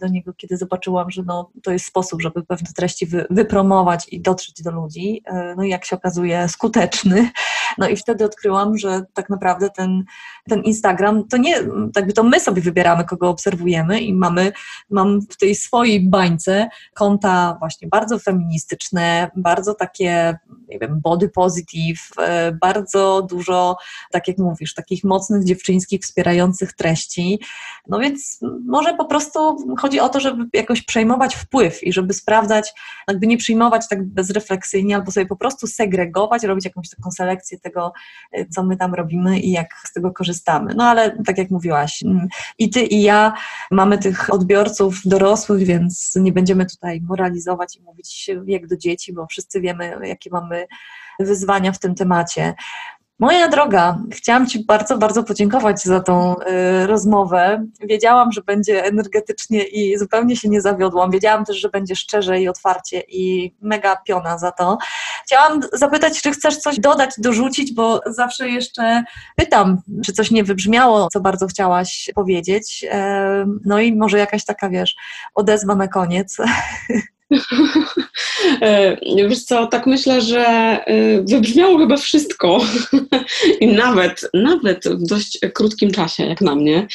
do niego, kiedy zobaczyłam, że no, to jest sposób, żeby pewne treści wy, wypromować i dotrzeć do ludzi. E, no i jak się okazuje, skuteczny. No i wtedy odkryłam, że tak naprawdę ten, ten Instagram to nie, jakby to my sobie wybieramy, kogo obserwujemy i mamy, mam w tej swojej bańce konta właśnie bardzo feministyczne, bardzo takie, nie wiem, body positive, e, bardzo dużo, tak jak mówisz, takich mocnych dziewczyńskich, wspierających treści. No więc może po prostu chodzi o to, żeby jakoś przejmować wpływ i żeby sprawdzać, jakby nie przyjmować tak bezrefleksyjnie, albo sobie po prostu segregować, robić jakąś taką selekcję tego, e, co my tam robimy i jak z tego korzystamy. No ale tak jak mówiłaś, mm, i ty, i ja mamy tych odbiorców dorosłych, więc nie będziemy tutaj moralizować i mówić jak do dzieci, bo wszyscy wiemy, jakie mamy wyzwania w tym temacie. Moja droga, chciałam Ci bardzo, bardzo podziękować za tą y, rozmowę. Wiedziałam, że będzie energetycznie i zupełnie się nie zawiodłam. Wiedziałam też, że będzie szczerze i otwarcie i mega piona za to. Chciałam zapytać, czy chcesz coś dodać, dorzucić, bo zawsze jeszcze pytam, czy coś nie wybrzmiało, co bardzo chciałaś powiedzieć. Y, no i może jakaś taka, wiesz, odezwa na koniec. [LAUGHS] [LAUGHS]
E, wiesz co, tak myślę, że e, wybrzmiało chyba wszystko [LAUGHS] i nawet, nawet w dość krótkim czasie, jak na mnie.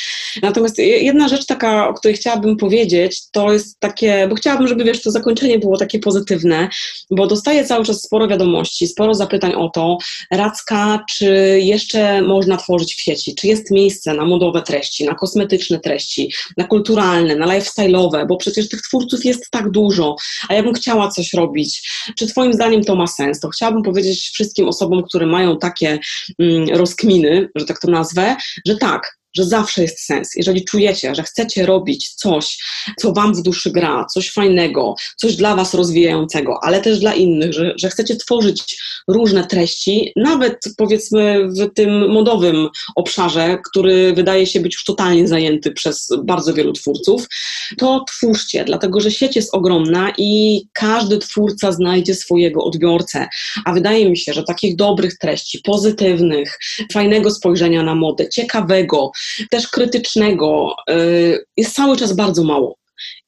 Natomiast jedna rzecz taka, o której chciałabym powiedzieć, to jest takie, bo chciałabym, żeby wiesz, to zakończenie było takie pozytywne, bo dostaję cały czas sporo wiadomości, sporo zapytań o to, Racka, czy jeszcze można tworzyć w sieci, czy jest miejsce na modowe treści, na kosmetyczne treści, na kulturalne, na lifestyle'owe, bo przecież tych twórców jest tak dużo, a ja bym chciała coś robić. Czy Twoim zdaniem to ma sens? To chciałabym powiedzieć wszystkim osobom, które mają takie mm, rozkminy, że tak to nazwę, że tak, że zawsze jest sens. Jeżeli czujecie, że chcecie robić coś, co Wam w duszy gra, coś fajnego, coś dla Was rozwijającego, ale też dla innych, że, że chcecie tworzyć różne treści, nawet powiedzmy w tym modowym obszarze, który wydaje się być już totalnie zajęty przez bardzo wielu twórców, to twórzcie, dlatego że sieć jest ogromna i każdy twórca znajdzie swojego odbiorcę. A wydaje mi się, że takich dobrych treści, pozytywnych, fajnego spojrzenia na modę, ciekawego, też krytycznego y, jest cały czas bardzo mało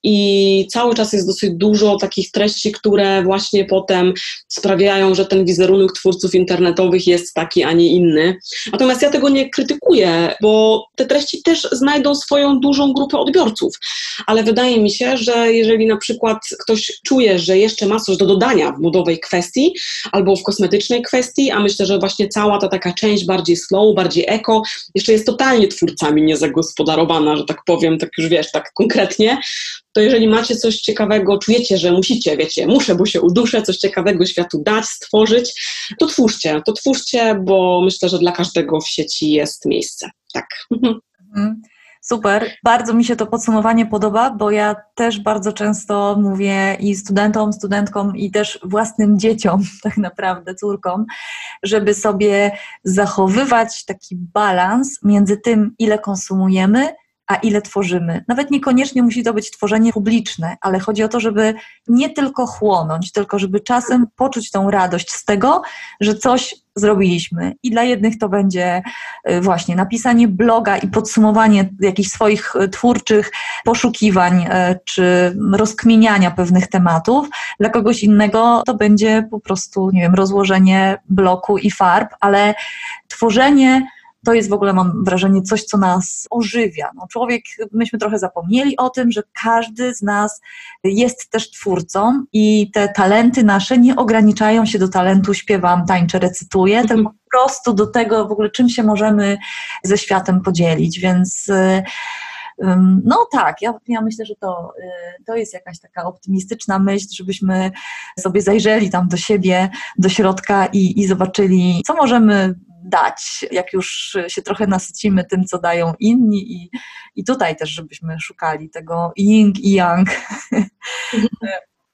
i cały czas jest dosyć dużo takich treści, które właśnie potem sprawiają, że ten wizerunek twórców internetowych jest taki, a nie inny. Natomiast ja tego nie krytykuję, bo te treści też znajdą swoją dużą grupę odbiorców, ale wydaje mi się, że jeżeli na przykład ktoś czuje, że jeszcze ma coś do dodania w modowej kwestii albo w kosmetycznej kwestii, a myślę, że właśnie cała ta taka część bardziej slow, bardziej eko, jeszcze jest totalnie twórcami niezagospodarowana, że tak powiem, tak już wiesz, tak konkretnie, to jeżeli macie coś ciekawego, czujecie, że musicie, wiecie, muszę, bo się uduszę, coś ciekawego światu dać, stworzyć, to twórzcie, to twórzcie, bo myślę, że dla każdego w sieci jest miejsce. Tak.
Mhm. Super, bardzo mi się to podsumowanie podoba, bo ja też bardzo często mówię i studentom, studentkom, i też własnym dzieciom, [LAUGHS] tak naprawdę córkom, żeby sobie zachowywać taki balans między tym, ile konsumujemy, a ile tworzymy. Nawet niekoniecznie musi to być tworzenie publiczne, ale chodzi o to, żeby nie tylko chłonąć, tylko żeby czasem poczuć tą radość z tego, że coś zrobiliśmy. I dla jednych to będzie y, właśnie napisanie bloga i podsumowanie jakichś swoich y, twórczych poszukiwań y, czy rozkminiania pewnych tematów. Dla kogoś innego to będzie po prostu, nie wiem, rozłożenie bloku i farb, ale tworzenie to jest w ogóle, mam wrażenie, coś, co nas ożywia. No, człowiek, myśmy trochę zapomnieli o tym, że każdy z nas jest też twórcą i te talenty nasze nie ograniczają się do talentu śpiewam, tańczę, recytuję, mhm. tylko po prostu do tego w ogóle, czym się możemy ze światem podzielić, więc... No tak, ja, ja myślę, że to, y, to jest jakaś taka optymistyczna myśl, żebyśmy sobie zajrzeli tam do siebie, do środka i, i zobaczyli, co możemy dać, jak już się trochę nasycimy tym, co dają inni i, i tutaj też, żebyśmy szukali tego yin i yang. [LAUGHS]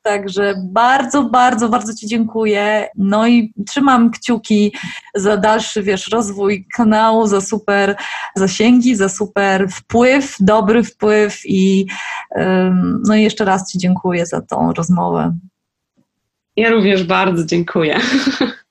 Także bardzo, bardzo, bardzo Ci dziękuję. No i trzymam kciuki za dalszy, wiesz, rozwój kanału, za super zasięgi, za super wpływ, dobry wpływ i no i jeszcze raz Ci dziękuję za tą rozmowę.
Ja również bardzo dziękuję. [LAUGHS]